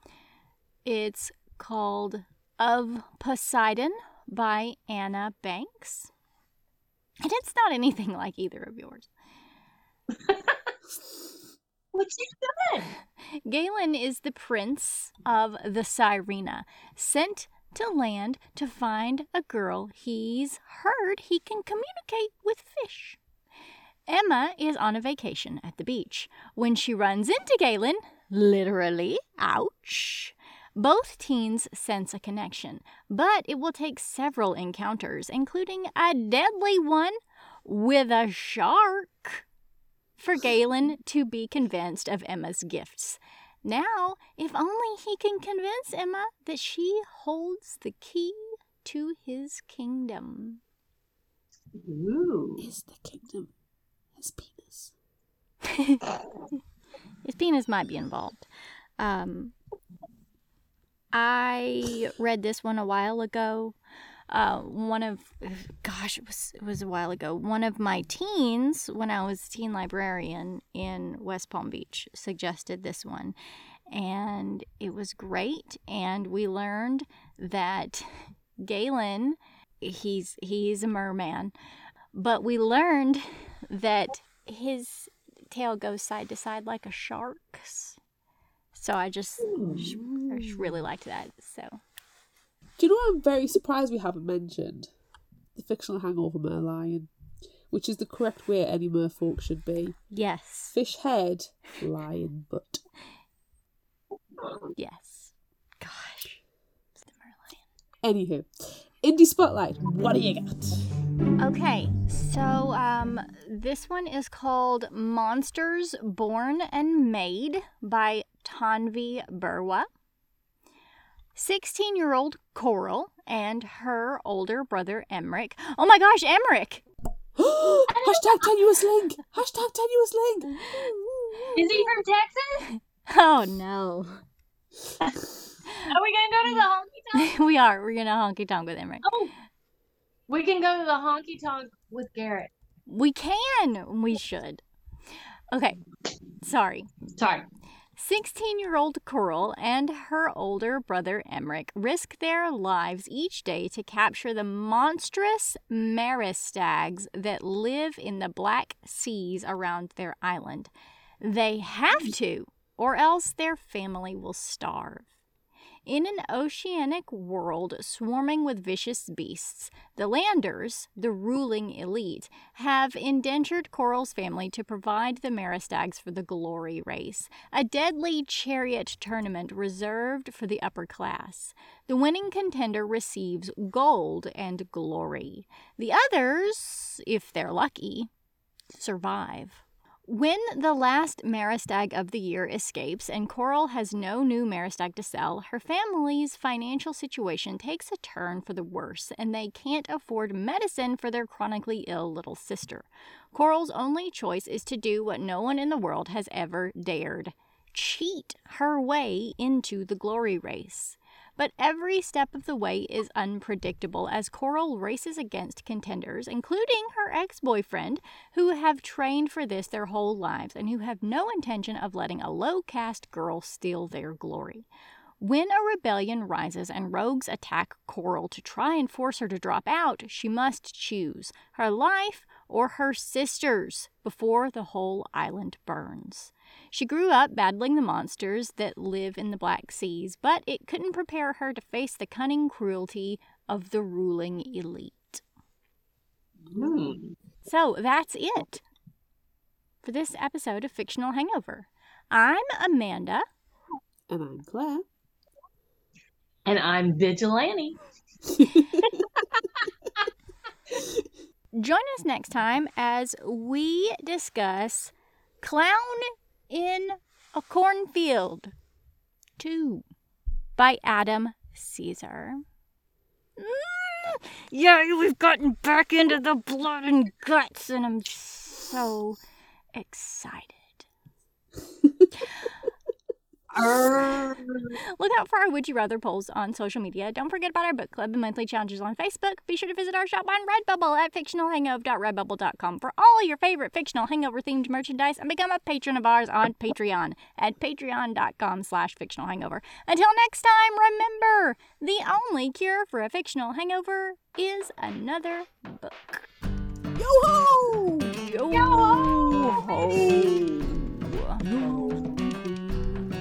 it's called Of Poseidon by Anna Banks. And it's not anything like either of yours. What's it doing? Galen is the prince of the Syrena, sent to land to find a girl he's heard he can communicate with fish. Emma is on a vacation at the beach when she runs into Galen, literally, ouch. Both teens sense a connection, but it will take several encounters, including a deadly one with a shark, for Galen to be convinced of Emma's gifts. Now, if only he can convince Emma that she holds the key to his kingdom. Ooh. Is the kingdom his penis? His penis might be involved. Um, I read this one a while ago. Uh, one of, gosh, it was it was a while ago. One of my teens, when I was teen librarian in West Palm Beach, suggested this one, and it was great. And we learned that Galen, he's he's a merman, but we learned that his tail goes side to side like a shark's. So I just, I just really liked that. So Do you know what I'm very surprised we haven't mentioned? The fictional hangover merlion, which is the correct way any merfolk should be. yes, Fish head, lion butt. yes. Gosh, it's the merlion. Anywho, indie spotlight. What do you got? Okay, so um, this one is called Monsters Born and Made by Tanvi Berwah. 16 year old Coral and her older brother Emmerich. Oh my gosh, Emmerich! Hashtag tenuous link. Hashtag tenuous link. Is he from Texas? Oh no. Are we gonna go to the honky tonk? we are. We're gonna honky tonk with Emmerich. Oh, we can go to the honky tonk with Garrett. We can. We should. Okay. Sorry. Sorry. 16 year old Coral and her older brother Emmerich risk their lives each day to capture the monstrous maristags that live in the Black Seas around their island. They have to, or else their family will starve. In an oceanic world swarming with vicious beasts, the Landers, the ruling elite, have indentured Coral's family to provide the Maristags for the Glory Race, a deadly chariot tournament reserved for the upper class. The winning contender receives gold and glory. The others, if they're lucky, survive. When the last Maristag of the year escapes and Coral has no new Maristag to sell, her family's financial situation takes a turn for the worse, and they can't afford medicine for their chronically ill little sister. Coral's only choice is to do what no one in the world has ever dared cheat her way into the glory race. But every step of the way is unpredictable as Coral races against contenders, including her ex boyfriend, who have trained for this their whole lives and who have no intention of letting a low caste girl steal their glory. When a rebellion rises and rogues attack Coral to try and force her to drop out, she must choose her life or her sisters before the whole island burns. She grew up battling the monsters that live in the Black Seas, but it couldn't prepare her to face the cunning cruelty of the ruling elite. Hmm. So that's it for this episode of Fictional Hangover. I'm Amanda. And I'm Claire. And I'm Vigilante. Join us next time as we discuss Clown in a Cornfield 2 by Adam Cesare. Mm, yeah, we've gotten back into the blood and guts, and I'm so excited. Look out for our Would You Rather polls on social media. Don't forget about our book club and monthly challenges on Facebook. Be sure to visit our shop on Redbubble at fictionalhangover.redbubble.com for all your favorite fictional hangover themed merchandise and become a patron of ours on Patreon at patreon.com slash fictional hangover. Until next time, remember the only cure for a fictional hangover is another book. Yo ho! Yo ho!